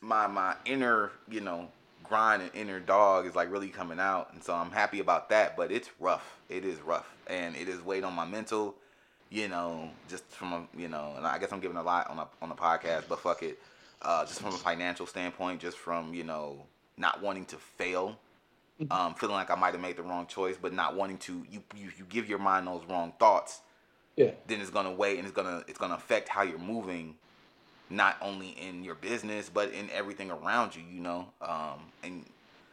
my my inner, you know, grind and inner dog is like really coming out, and so I'm happy about that. But it's rough. It is rough, and it is weight on my mental. You know, just from a you know, and I guess I'm giving a lot on a on the podcast, but fuck it. Uh, just from a financial standpoint, just from you know not wanting to fail, Mm-hmm. um, feeling like I might have made the wrong choice, but not wanting to. You you, you give your mind those wrong thoughts, Yeah. then it's gonna weigh and it's gonna it's gonna affect how you're moving, not only in your business but in everything around you. You know, um, and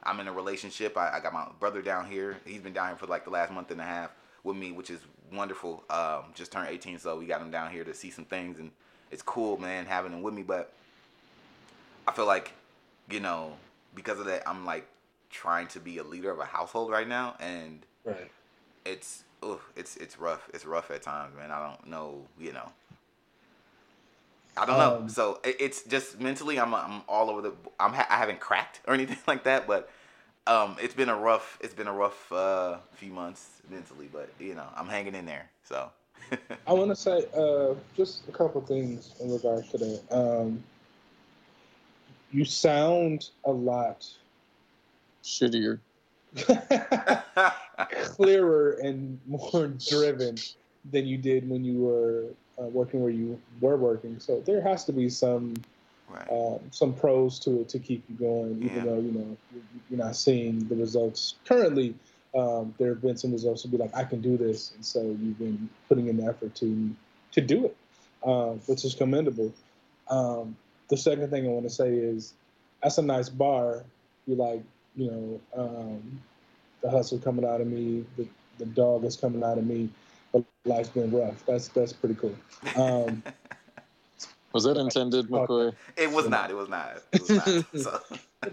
I'm in a relationship. I, I got my brother down here. He's been down here for like the last month and a half with me, which is wonderful. Um, just turned 18, so we got him down here to see some things, and it's cool, man, having him with me. But I feel like, you know, because of that, I'm like trying to be a leader of a household right now, and Right. it's ugh, it's it's rough. It's rough at times, man. I don't know, you know. I don't know. Um, So it, it's just mentally, I'm I'm all over the. I'm ha- I haven't cracked or anything (laughs) like that, but um, it's been a rough it's been a rough uh, few months mentally, but you know, I'm hanging in there. So I want to (laughs) say uh, just a couple things in regards to that. Um, you sound a lot Shittier. (laughs) clearer and more driven than you did when you were uh, working where you were working. So there has to be some right. um, some pros to it to keep you going, even Yeah. though you know you're- not seeing the results currently. Um, there have been some results to be like, I can do this, and so you've been putting in the effort to to do it, um, which is commendable. Um, the second thing I want to say is, that's a nice bar. You're like, you know, um, the hustle coming out of me, the, the dog is coming out of me, but life's been rough. That's that's pretty cool. (laughs) Was that intended, McCoy? it was not. It was not. It was not. (laughs) So.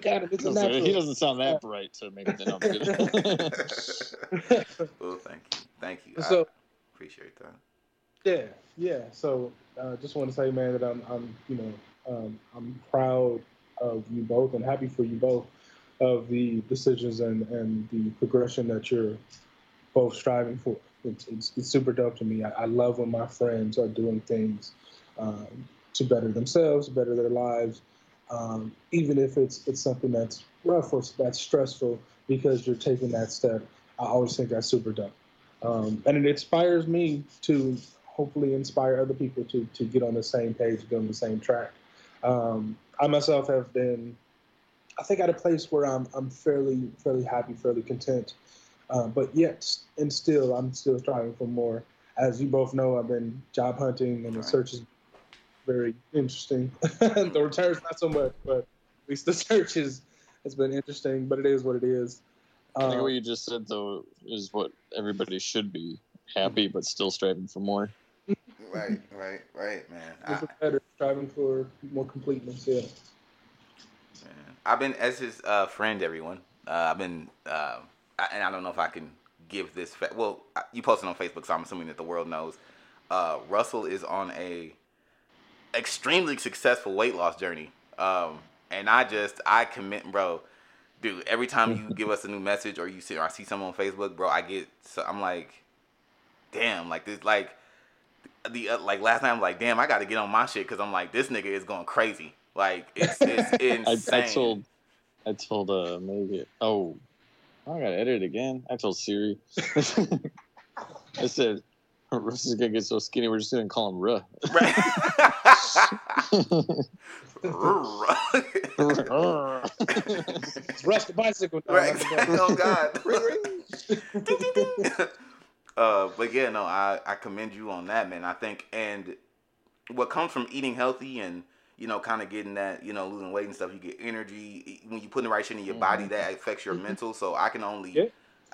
God, it's a he doesn't sound that bright to make it then I'm kidding. (laughs) well, thank you, thank you. So- I appreciate that. Yeah, yeah. So uh, just want to say, man, that I'm, I'm, you know, um, I'm proud of you both and happy for you both of the decisions and, and the progression that you're both striving for. It's, it's, it's super dope to me. I, I love when my friends are doing things um, to better themselves, better their lives, um, even if it's it's something that's rough or that's stressful because you're taking that step. I always think that's super dope. Um, and it inspires me to hopefully inspire other people to to get on the same page, get on the same track. Um, I myself have been, I think, at a place where I'm I'm fairly fairly happy, fairly content, uh, but yet and still I'm still striving for more. As you both know, I've been job hunting, and the Right. search is very interesting. (laughs) the returns not so much, but at least the (laughs) search is has been interesting. But it is what it is. I think Um, what you just said though is what everybody should be happy but still striving for more. (laughs) Right, right, right, man. I, better striving for more completeness. Yeah. Man. I've been as his uh, friend, everyone. Uh, I've been, uh, I, and I don't know if I can give this. Fa- well, I- you posted on Facebook, so I'm assuming that the world knows. Uh, Russell is on a extremely successful weight loss journey, um, and I just I commit, bro. Dude, every time you give us a new message or you see or I see someone on Facebook, bro, I get so I'm like, damn, like this, like the uh, like last night I'm like, damn, I got to get on my shit because I'm like, this nigga is going crazy. Like it's it's (laughs) I, insane. I told I told uh maybe oh I gotta edit it again. I told Siri. (laughs) I said (laughs) Russ is gonna get so skinny we're just gonna call him Ruh. (laughs) right. It's Rush the bicycle. dog. right. oh God. (laughs) Uh, but yeah, no, I I commend you on that, man. I think and what comes from eating healthy and you know, kind of getting that, you know, losing weight and stuff, you get energy. When you put the right shit in your body, that affects your mental. So I can only, Yeah.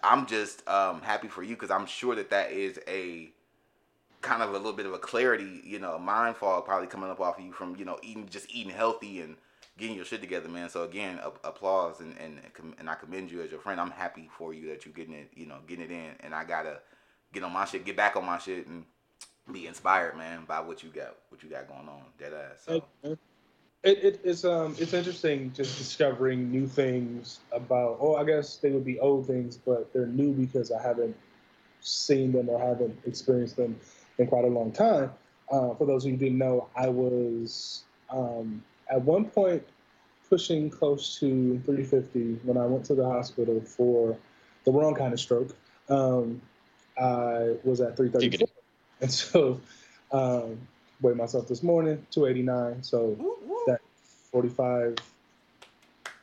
I'm just um, happy for you because I'm sure that that is a kind of a little bit of a clarity, you know, mind fog probably coming up off of you from, you know, eating, just eating healthy and getting your shit together, man. So again, a- applause and, and, and I commend you as your friend. I'm happy for you that you getting it, you know, getting it in. And I got to get on my shit, get back on my shit and be inspired, man, by what you got, what you got going on. Dead ass. So. It, it, it's um it's interesting just discovering new things about. Oh, I guess they would be old things, but they're new because I haven't seen them or haven't experienced them in quite a long time. Uh, for those of you who didn't know, I was um, at one point pushing close to 350 when I went to the hospital for the wrong kind of stroke. Um, I was at 334. (laughs) And so, um, weighed myself this morning, 289. So that 45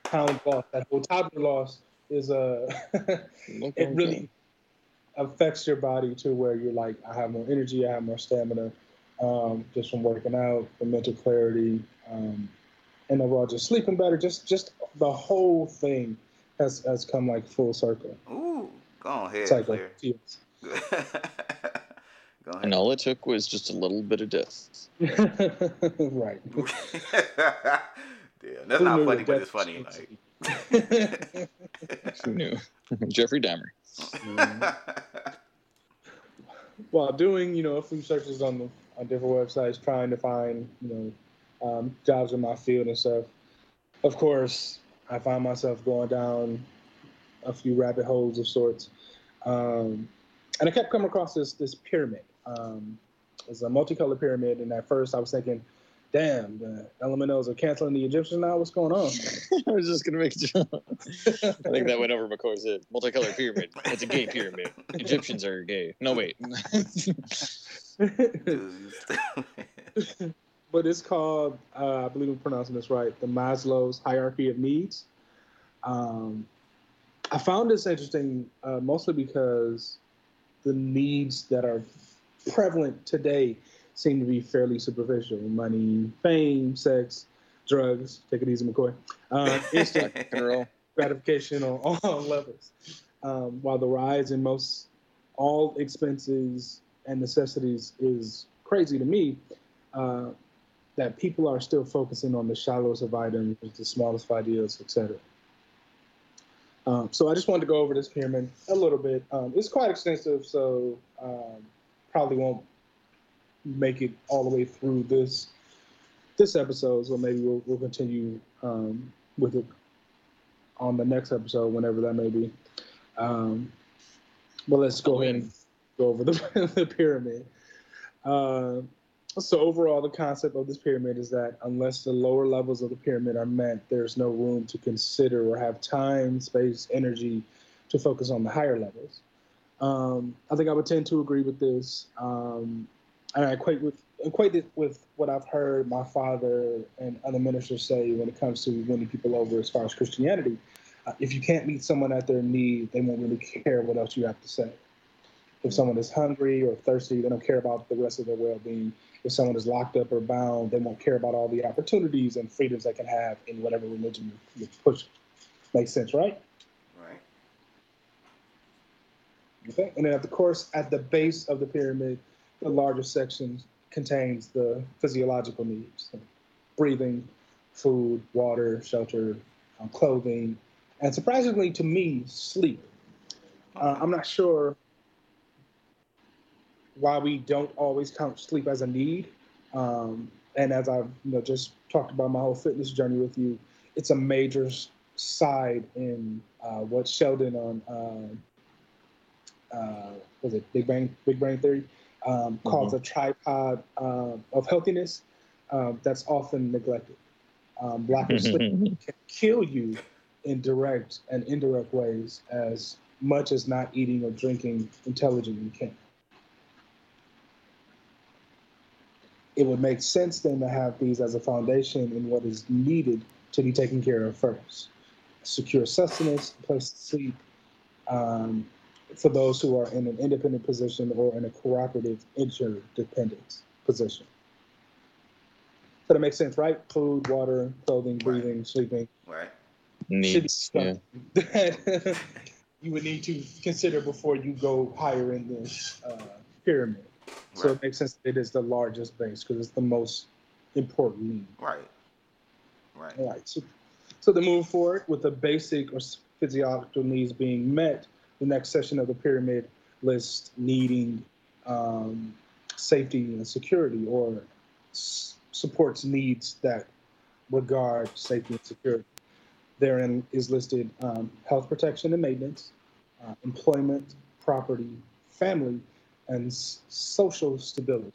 pound loss, that whole toddler loss is uh, (laughs) it really affects your body to where you're like, I have more energy, I have more stamina, um, just from working out, the mental clarity, um, and overall just sleeping better. Just just the whole thing has has come like full circle. Ooh, go ahead, Cycle. Claire. Yes. (laughs) go ahead. And all it took was just a little bit of death. (laughs) right. (laughs) Damn, that's Who not funny, but it's funny. Like, Who knew? (laughs) Jeffrey Dahmer. While doing, you know, a few searches on the on different websites, trying to find, you know, um, jobs in my field and stuff. Of course, I find myself going down a few rabbit holes of sorts, um, and I kept coming across this this pyramid. Um, it's a multicolored pyramid, and at first I was thinking, "Damn, the elementals are canceling the Egyptians now. What's going on?" (laughs) I was just gonna make a joke. I think that went over McCoy's head. Multicolored pyramid. It's a gay pyramid. Egyptians are gay. No wait. (laughs) (laughs) but it's called, uh, I believe I'm pronouncing this right, the Maslow's hierarchy of needs. Um, I found this interesting uh, mostly because the needs that are prevalent today seem to be fairly superficial money, fame, sex, drugs. Take it easy, McCoy. Uh, instant and roll. gratification on all (laughs) levels. Um, while the rise in most all expenses and necessities is crazy to me, uh, that people are still focusing on the shallowest of items, the smallest of ideas, etc. Um, so I just wanted to go over this pyramid a little bit. Um, it's quite extensive, so um, probably won't make it all the way through this this episode. So maybe we'll, we'll continue um, with it on the next episode, whenever that may be. Um, but let's go ahead and go over the, (laughs) the pyramid. Uh, so overall, the concept of this pyramid is that unless the lower levels of the pyramid are met, there's no room to consider or have time, space, energy to focus on the higher levels. Um, I think I would tend to agree with this, um, I equate with equate it with what I've heard my father and other ministers say when it comes to winning people over as far as Christianity. Uh, if you can't meet someone at their need, they won't really care what else you have to say. If someone is hungry or thirsty, they don't care about the rest of their well-being. If someone is locked up or bound, they won't care about all the opportunities and freedoms they can have in whatever religion you push. Makes sense, right? right. Okay. And then, of course, at the base of the pyramid, the larger section contains the physiological needs breathing, food, water, shelter, um, clothing, and surprisingly to me, sleep. Uh, I'm not sure why we don't always count sleep as a need. Um, and as I've you know just talked about my whole fitness journey with you, it's a major side in uh, what Sheldon on uh, uh, was it Big Bang Big Bang Theory um, calls a tripod uh, of healthiness um, that's often neglected. Um, lack of sleep can kill you in direct and indirect ways as much as not eating or drinking intelligently can. It would make sense then to have these as a foundation in what is needed to be taken care of first. Secure sustenance, a place to sleep, um, for those who are in an independent position or in a cooperative interdependence position. So that makes sense, right? Food, water, clothing, breathing, sleeping. Right. Needs. Yeah. that (laughs) you would need to consider before you go higher in this uh, pyramid. So it makes sense it is the largest base because it's the most important need. Right. Right. All right. So, so to move forward with the basic or physiological needs being met, the next section of the pyramid list needing um, safety and security or s- supports needs that regard safety and security. Therein is listed um, health protection and maintenance, uh, employment, property, family, and s- social stability.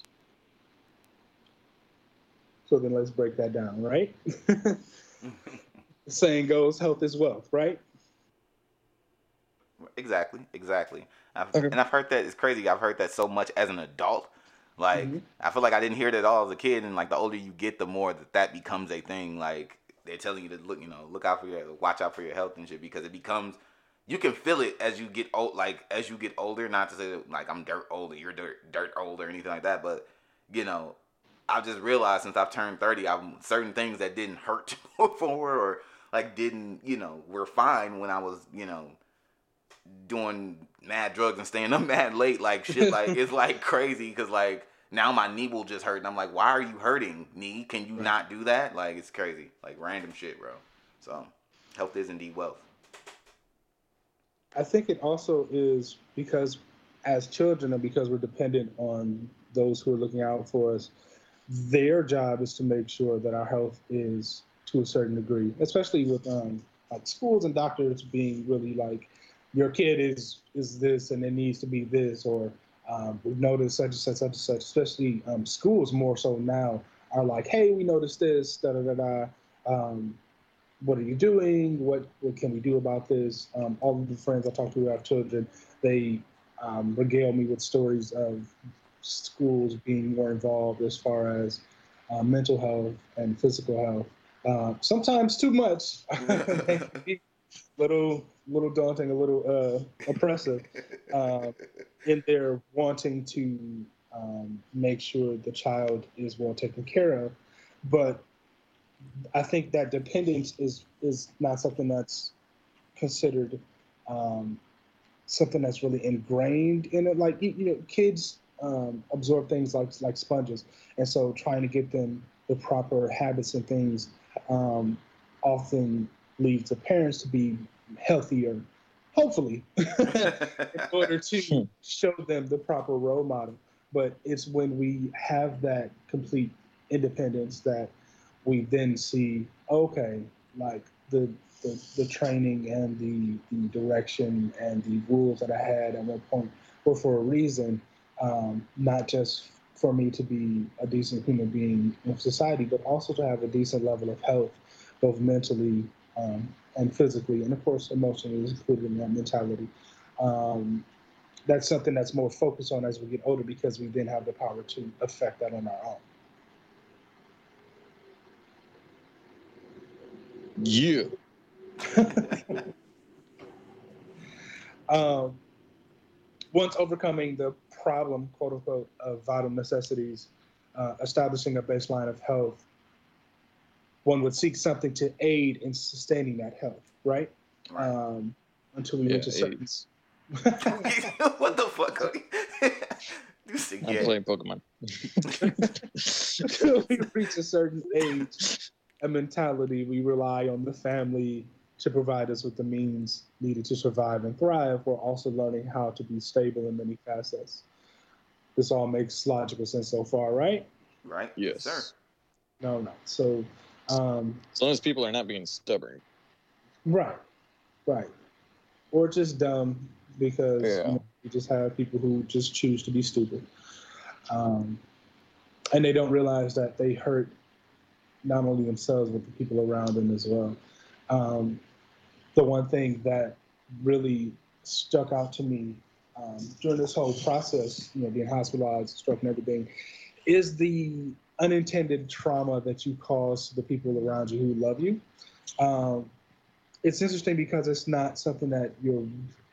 So then let's break that down, right? (laughs) the saying goes, health is wealth, right? Exactly, exactly. I've, Okay. And I've heard that it's crazy. I've heard that so much as an adult. Like Mhm. I feel like I didn't hear it at all as a kid, and like the older you get, the more that that becomes a thing. Like they're telling you to look, you know, look out for your, watch out for your health and shit, because it becomes. You can feel it as you get old, like as you get older. Not to say that, like I'm dirt older, you're dirt dirt old or anything like that, but you know, I've just realized since I've turned 30, I'm certain things that didn't hurt (laughs) before or like didn't, you know, were fine when I was, you know, doing mad drugs and staying up (laughs) mad late. Like shit, like (laughs) it's like crazy because like now my knee will just hurt and I'm like, why are you hurting knee? Can you not do that? Like it's crazy, like random shit, bro. So health is indeed wealth. I think it also is because as children and because we're dependent on those who are looking out for us, their job is to make sure that our health is to a certain degree, especially with um, like schools and doctors being really like, your kid is is this and it needs to be this, or um, we've noticed such and such, such and such. Especially um, schools more so now are like, hey, we noticed this, da da da da. Um, what are you doing? What what can we do about this? Um, all of the friends I talk to who have children, they um, regale me with stories of schools being more involved as far as uh, mental health and physical health. Uh, sometimes too much. (laughs) (laughs) Little little daunting, a little uh, oppressive uh, (laughs) in their wanting to um, make sure the child is well taken care of, but I think that dependence is is not something that's considered um, something that's really ingrained in it. Like you, you know, kids um, absorb things like like sponges, and so trying to get them the proper habits and things um, often leads to parents to be healthier, hopefully, (laughs) in order to show them the proper role model. But it's when we have that complete independence that we then see, okay, like the the, the training and the, the direction and the rules that I had at one point were for a reason, um, not just for me to be a decent human being in society, but also to have a decent level of health, both mentally um, and physically, and of course, emotionally is included in that mentality. Um, that's something that's more focused on as we get older because we then have the power to affect that on our own. You. (laughs) um, once overcoming the problem, quote unquote, of vital necessities, uh, establishing a baseline of health, one would seek something to aid in sustaining that health, right? Right. Um, until we Yeah, reach a certain. AIDS. (laughs) what the fuck? (laughs) you sick I'm yeah. playing Pokemon. until we reach a certain age and mentality, we rely on the family to provide us with the means needed to survive and thrive, We're also learning how to be stable in many facets. This all makes logical sense so far, right? Right? Yes. Sir. No, no. So, um, As long as people are not being stubborn. right, right, or just dumb because Yeah. you, know, you just have people who just choose to be stupid, um, and they don't realize that they hurt not only themselves but the people around them as well. Um, the one thing that really stuck out to me um, during this whole process, you know, being hospitalized, stroke, and everything, is the unintended trauma that you cause to the people around you who love you. Um, it's interesting because it's not something that you're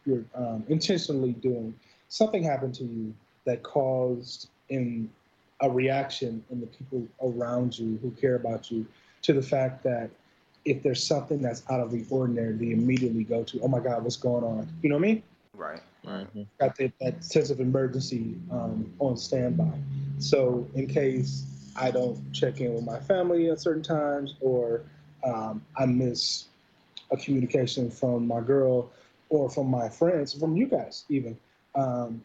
you're um, intentionally doing. Something happened to you that caused in a reaction in the people around you who care about you to the fact that if there's something that's out of the ordinary, they immediately go to, oh my God, what's going on? You know what I mean? Right. Mhm. got that, that sense of emergency um, on standby. So in case I don't check in with my family at certain times, or um, I miss a communication from my girl or from my friends, from you guys even, um,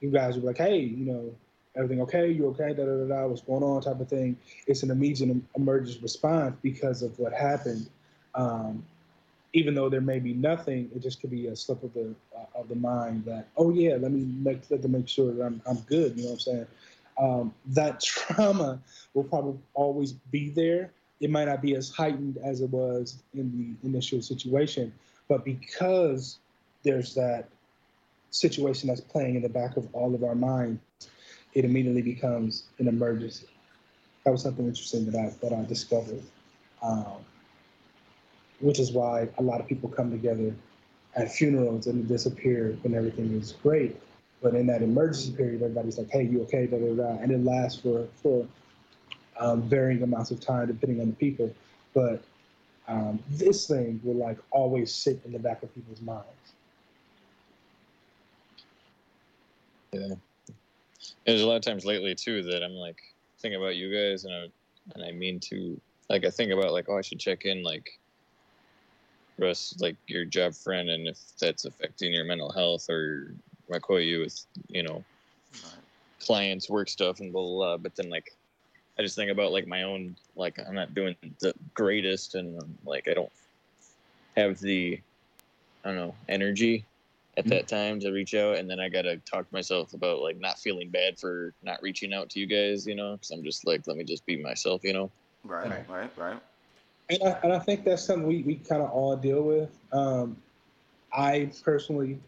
you guys will be like, hey, you know, everything okay? You okay? Da da da da. What's going on? Type of thing. It's an immediate emergency response because of what happened. Um, even though there may be nothing, it just could be a slip of the uh, of the mind that oh yeah, let me make let them make sure that I'm I'm good. You know what I'm saying? Um, that (laughs) trauma will probably always be there, it might not be as heightened as it was in the initial situation, but because there's that situation that's playing in the back of all of our minds, it immediately becomes an emergency. That was something interesting that I that I discovered, um, which is why a lot of people come together at funerals and disappear when everything is great. But in that emergency period, everybody's like, "Hey, you okay?" Da, da, da. And it lasts for for um, varying amounts of time depending on the people. But um, this thing will like always sit in the back of people's minds. Yeah. There's a lot of times lately too that I'm like thinking about you guys and I and I mean to like I think about like oh I should check in like Russ like your job friend and if that's affecting your mental health or I call you with you know clients work stuff and blah, blah blah but then like I just think about like my own like I'm not doing the greatest and um, like I don't have the I don't know energy at that time to reach out and then I got to talk to myself about like not feeling bad for not reaching out to you guys, you know, cuz I'm just like let me just be myself, you know. Right, right, right, right. And I, and I think that's something we, we kind of all deal with. Um, I personally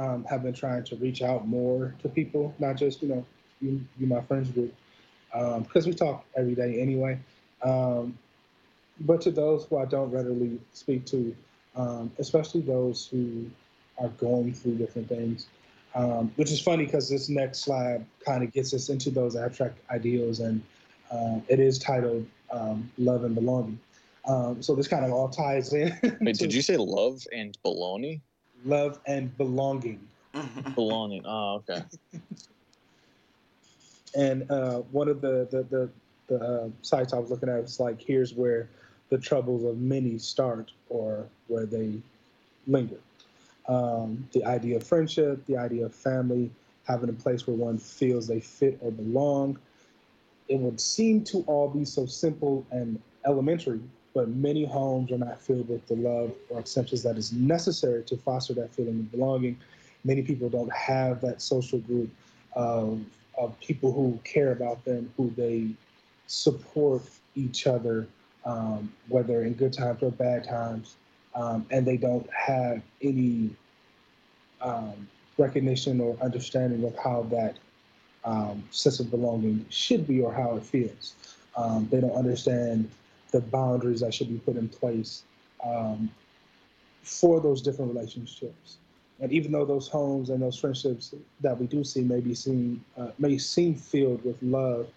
um, have been trying to reach out more to people, not just, you know, you, you my friends group, because um, we talk every day anyway. Um, but to those who I don't readily speak to, um, especially those who are going through different things, um, which is funny because this next slide kind of gets us into those abstract ideals, and uh, it is titled um, "Love and Belonging." Um, so this kind of all ties in. Wait, did (laughs) you say love and baloney? Love and belonging. belonging. Oh, okay. (laughs) and uh, one of the the the, the uh, sites I was looking at was like, here's where the troubles of many start, or where they linger. Um, the idea of friendship, the idea of family, having a place where one feels they fit or belong. It would seem to all be so simple and elementary, but many homes are not filled with the love or acceptance that is necessary to foster that feeling of belonging. Many people don't have that social group of, of people who care about them, who they support each other, um, whether in good times or bad times, um, and they don't have any um, recognition or understanding of how that um, sense of belonging should be or how it feels. Um, they don't understand the boundaries that should be put in place um, for those different relationships. And even though those homes and those friendships that we do see may be seen, uh, may seem filled with love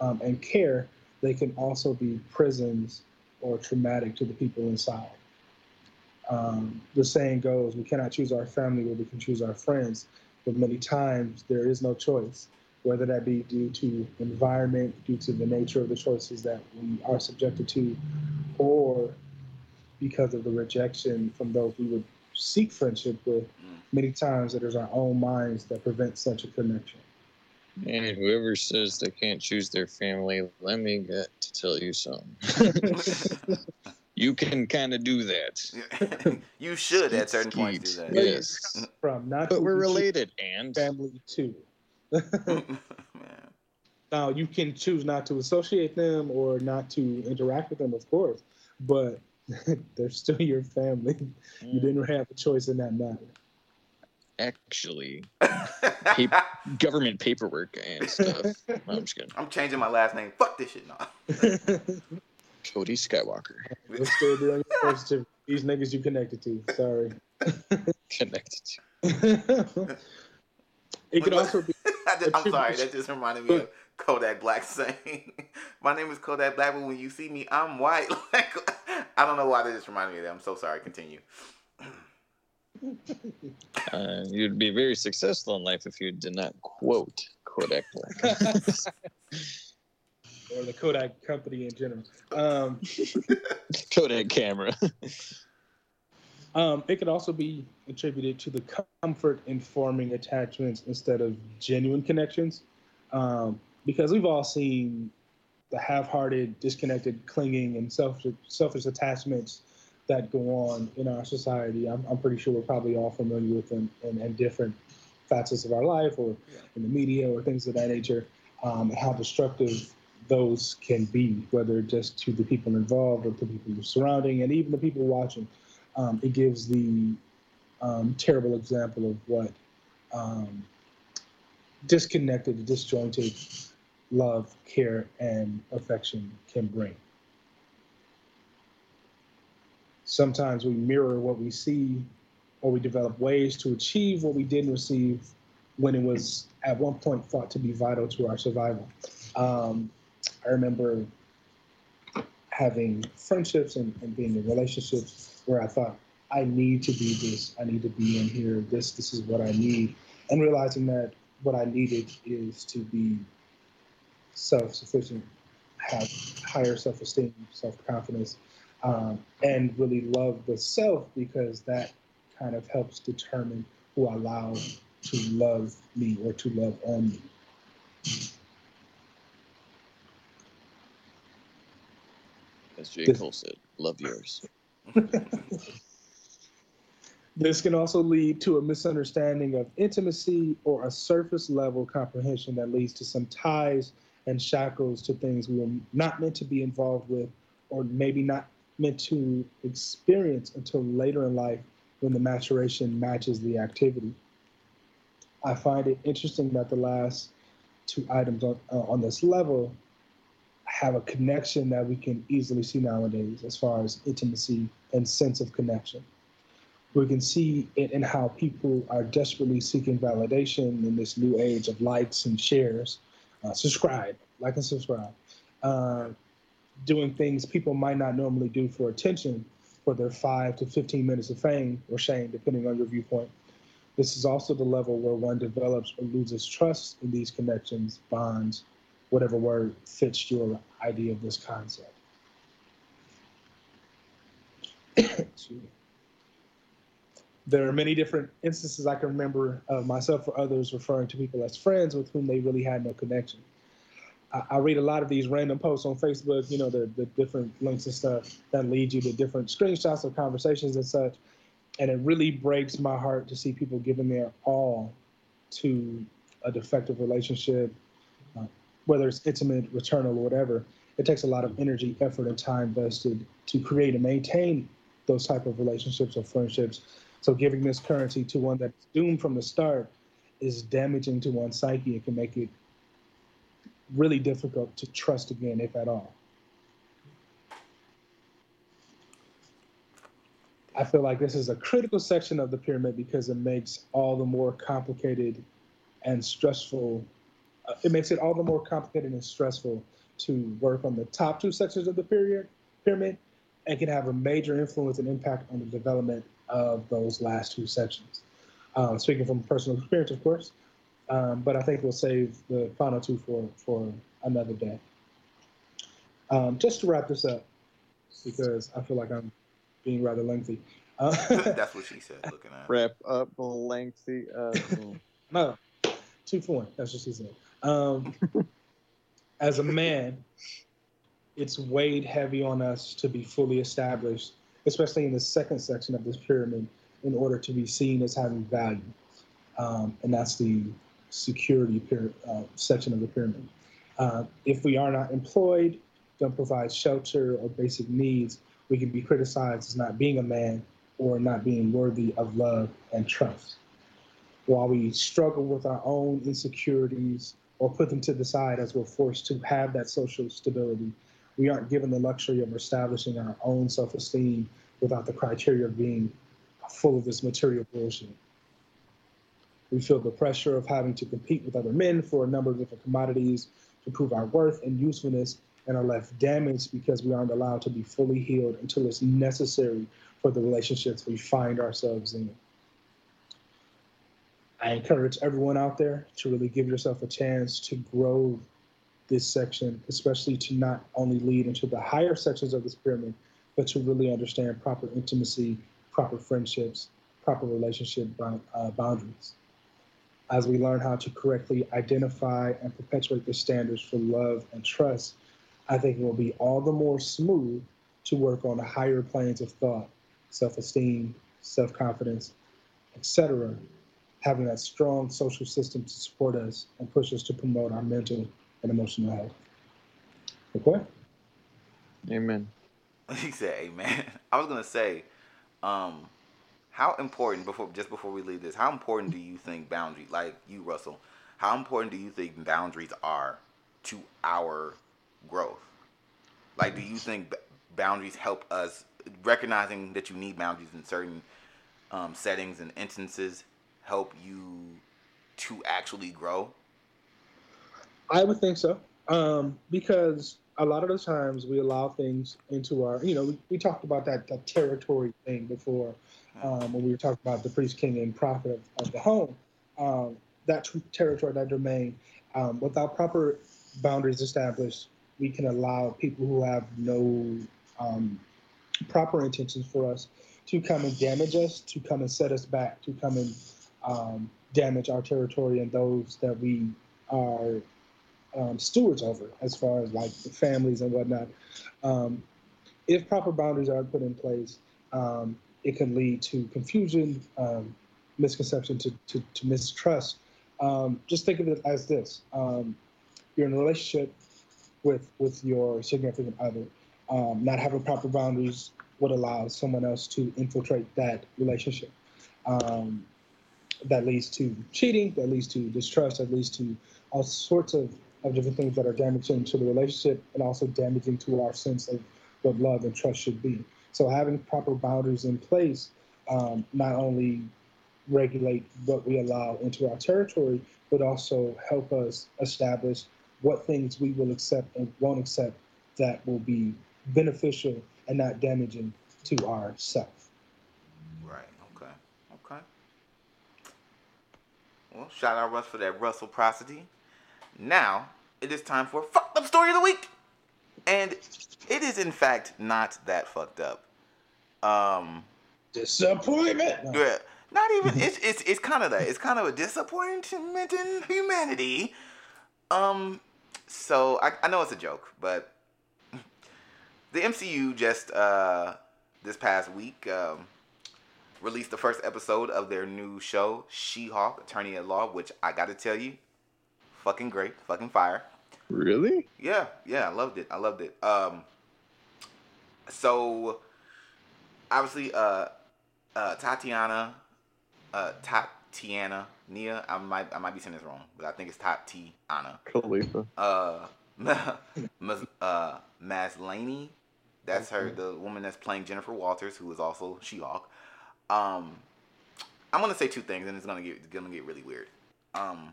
um, and care, they can also be prisons or traumatic to the people inside. Um, the saying goes, we cannot choose our family, but we can choose our friends. But many times there is no choice, whether that be due to environment, due to the nature of the choices that we are subjected to, or because of the rejection from those we would seek friendship with. Mm. Many times it is our own minds that prevent such a connection. And whoever says they can't choose their family, let me get to tell you something. (laughs) you can kind of do that. (laughs) you should at certain points do that. Yes. From not but we're related and family too. (laughs) Man. now you can choose not to associate them or not to interact with them, of course, but (laughs) they're still your family. You mm. didn't have a choice in that matter. actually (laughs) pa- government paperwork and stuff. No, I'm just kidding. I'm changing my last name. Fuck this shit now. Cody Skywalker It'll still be on your birth certificate. These niggas you connected to. Sorry. connected to. It could also be I just, I'm (laughs) sorry, that just reminded me of Kodak Black saying, (laughs) "My name is Kodak Black, but when you see me, I'm white." (laughs) Like, I don't know why that just reminded me of that. I'm so sorry. Continue. Uh, you'd be very successful in life if you did not quote Kodak Black. or the Kodak company in general. Um, Kodak camera. Um, it could also be attributed to the comfort in forming attachments instead of genuine connections, um, because we've all seen the half-hearted, disconnected, clinging, and selfish, selfish attachments that go on in our society. I'm, I'm pretty sure we're probably all familiar with them in, in different facets of our life, or in the media, or things of that nature, um, and how destructive those can be, whether just to the people involved or to the people surrounding, and even the people watching. Um, it gives the um, terrible example of what um, disconnected, disjointed love, care, and affection can bring. Sometimes we mirror what we see, or we develop ways to achieve what we didn't receive when it was at one point thought to be vital to our survival. Um, I remember having friendships and, and being in relationships where I thought, I need to be this, I need to be in here, this, this is what I need. And realizing that what I needed is to be self sufficient, have higher self esteem, self confidence, um, and really love the self because that kind of helps determine who I allow to love me or to love on me. As J. Cole said, love yours. (laughs) this can also lead to a misunderstanding of intimacy or a surface level comprehension that leads to some ties and shackles to things we were not meant to be involved with or maybe not meant to experience until later in life when the maturation matches the activity. I find it interesting that the last two items on, uh, on this level have a connection that we can easily see nowadays as far as intimacy and sense of connection. We can see it in how people are desperately seeking validation in this new age of likes and shares. Uh, subscribe, like and subscribe. Uh, doing things people might not normally do for attention for their five to 15 minutes of fame or shame, depending on your viewpoint. This is also the level where one develops or loses trust in these connections, bonds, whatever word fits your idea of this concept. there are many different instances I can remember of myself or others referring to people as friends with whom they really had no connection. I, read a lot of these random posts on Facebook, you know, the, the different links and stuff that lead you to different screenshots of conversations and such and it really breaks my heart to see people giving their all to a defective relationship, uh, whether it's intimate, maternal, or whatever. It takes a lot of energy, effort, and time invested to create and maintain those type of relationships or friendships. So giving this currency to one that's doomed from the start is damaging to one's psyche. It can make it really difficult to trust again, if at all. I feel like this is a critical section of the pyramid because it makes all the more complicated and stressful. Uh, it makes it all the more complicated and stressful to work on the top two sections of the period, pyramid and can have a major influence and impact on the development of those last two sections. Um, speaking from personal experience, of course, um, but I think we'll save the final two for, for another day. Um, just to wrap this up, because I feel like I'm being rather lengthy. Uh, (laughs) That's (laughs) what she said. Looking at wrap up lengthy. Uh, (laughs) no, two for one. That's what she said. Um, (laughs) as a man, it's weighed heavy on us to be fully established, especially in the second section of this pyramid, in order to be seen as having value. Um, and that's the security uh, section of the pyramid. Uh, if we are not employed, don't provide shelter or basic needs, we can be criticized as not being a man or not being worthy of love and trust. While we struggle with our own insecurities or put them to the side as we're forced to have that social stability, we aren't given the luxury of establishing our own self esteem without the criteria of being full of this material bullshit. We feel the pressure of having to compete with other men for a number of different commodities to prove our worth and usefulness and are left damaged because we aren't allowed to be fully healed until it's necessary for the relationships we find ourselves in. I encourage everyone out there to really give yourself a chance to grow this section, especially to not only lead into the higher sections of this pyramid, but to really understand proper intimacy, proper friendships, proper relationship uh, boundaries. As we learn how to correctly identify and perpetuate the standards for love and trust, I think it will be all the more smooth to work on the higher planes of thought, self-esteem, self-confidence, etc. Having that strong social system to support us and push us to promote our mental and emotional health. Okay. Amen. (laughs) He said, "Amen." I was gonna say, um, how important before just before we leave this, how important do you think boundaries, like you, Russell, how important do you think boundaries are to our growth? Like, do you think boundaries help us recognizing that you need boundaries in certain um, settings and instances help you to actually grow? I would think so. Um, because a lot of the times we allow things into our, you know, we, we talked about that, that territory thing before um, when we were talking about the priest, king, and prophet of, of the home. Um, that t- territory, that domain, um, without proper boundaries established, we can allow people who have no um, proper intentions for us to come and damage us, to come and set us back, to come and um, damage our territory and those that we are um, stewards over, as far as like the families and whatnot. Um, if proper boundaries are put in place, um, it can lead to confusion, um, misconception, to, to, to mistrust. Um, just think of it as this: um, you're in a relationship with with your significant other. Not having proper boundaries would allow someone else to infiltrate that relationship. Um, that leads to cheating, that leads to distrust, that leads to all sorts of, of different things that are damaging to the relationship and also damaging to our sense of what love and trust should be. So having proper boundaries in place um, not only regulate what we allow into our territory, but also help us establish what things we will accept and won't accept that will be beneficial and not damaging to ourself. Right. Okay. Okay. Well, shout out Russ for that Russell prosody. Now it is time for fucked up story of the week, and it is in fact not that fucked up. Um, Disappointment. Yeah, not even. It's it's it's kind of that. It's kind of a disappointment in humanity. Um, so I I know it's a joke, but (laughs) the MCU just uh this past week um released the first episode of their new show, She-Hulk, Attorney at Law, which I got to tell you, fucking great, fucking fire. Really? Yeah, yeah, I loved it. I loved it. Um, so obviously, uh, uh, Tatiana, uh, Tatiana, Nia. I might, I might be saying this wrong, but I think it's Tatiana. Khalifa. Uh, (laughs) Mas, uh, Maslany. That's her, the woman that's playing Jennifer Walters, who is also She-Hulk. Um, I'm gonna say two things, and it's gonna get it's gonna get really weird. Um,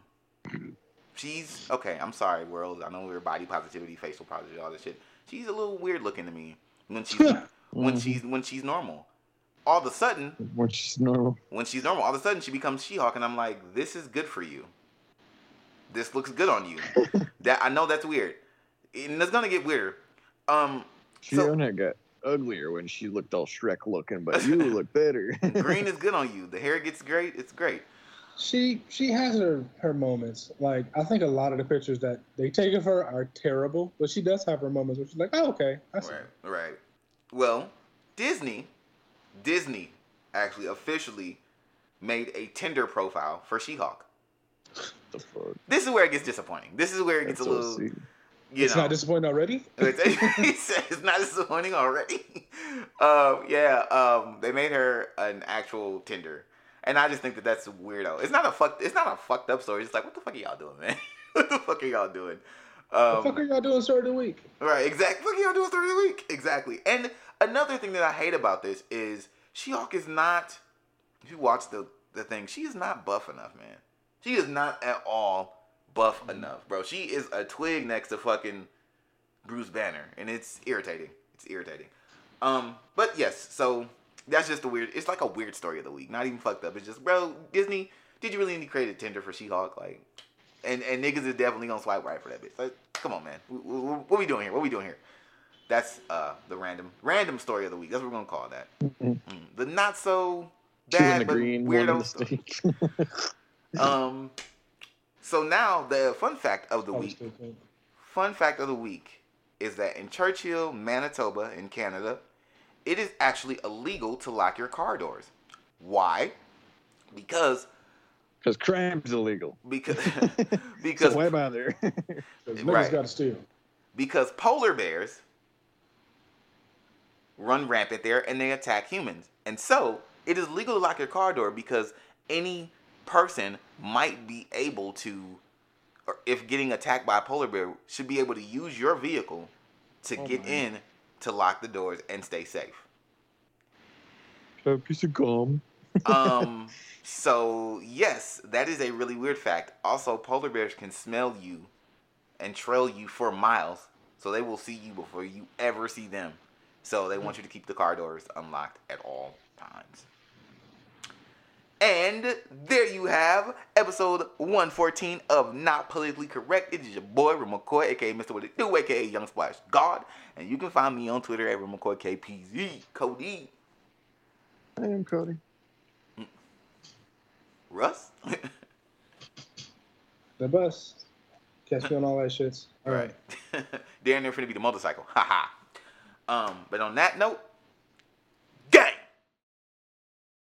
she's okay. I'm sorry, world. I know we're body positivity, facial positivity, all this shit. She's a little weird looking to me when she's (laughs) when Mhm. she's when she's normal. All of a sudden, when she's normal. when she's normal, all of a sudden she becomes She-Hulk, and I'm like, this is good for you. This looks good on you. (laughs) that I know that's weird, and it's gonna get weirder. Um, So- Fiona got uglier when she looked all Shrek looking, but you look (laughs) better. green is good on (laughs) you. The hair gets great. It's great. She she has her her moments. Like I think a lot of the pictures that they take of her are terrible, but she does have her moments where she's like, oh okay, I see. Right, right. Well, Disney, Disney actually officially made a Tinder profile for She-Hulk. the fuck? This is where it gets disappointing. This is where it gets That's a little, sick. You It's know. not disappointing already. (laughs) he said it's not disappointing already. (laughs) Um, yeah, um, they made her an actual Tinder, and I just think that that's weirdo. It's not a fuck. It's not a fucked up story. It's like, what the fuck are y'all doing, man? (laughs) what the fuck are y'all doing? What the fuck are Um, y'all doing start of the week? right, exactly. Fuck are y'all doing story of the week? Exactly. And another thing that I hate about this is She-Hulk is not. If you watch the the thing, she is not buff enough, man. She is not at all buff enough, bro. She is a twig next to fucking Bruce Banner, and it's irritating. It's irritating. Um, but yes, so that's just a weird. It's like a weird story of the week. Not even fucked up. It's just, bro, Disney. Did you really need to create a Tinder for She-Hulk? Like, and and niggas is definitely gonna swipe right for that bitch. Like, come on, man. What, what, what we doing here? What we doing here? That's uh the random random story of the week. That's what we're gonna call that. Mhm. Mm, The not so bad but weirdo the story. state. (laughs) Um. So now the fun fact of the week. Fun fact of the week is that in Churchill, Manitoba, in Canada, it is actually illegal to lock your car doors. Why? Because Because crime's illegal. because (laughs) so because why bother? (laughs) Because Right. niggas got to steal. because polar bears run rampant there and they attack humans. And so it is legal to lock your car door because any person might be able to, or if getting attacked by a polar bear, should be able to use your vehicle to Oh get my. in to lock the doors and stay safe. A piece of gum. um (laughs) so yes that is a really weird fact also polar bears can smell you and trail you for miles so they will see you before you ever see them so they want you to keep the car doors unlocked at all times and there you have episode 114 of Not Politically Correct. It is your boy, Real McCoy, aka Mr. What It Do, aka Young Splash God. And you can find me on Twitter at Real McCoy KPZ. Cody. I am Cody. Russ? (laughs) The best. Catch me on all that shits. All Right. (laughs) Darren, they're finna be the motorcycle. Ha ha. Um, but on that note,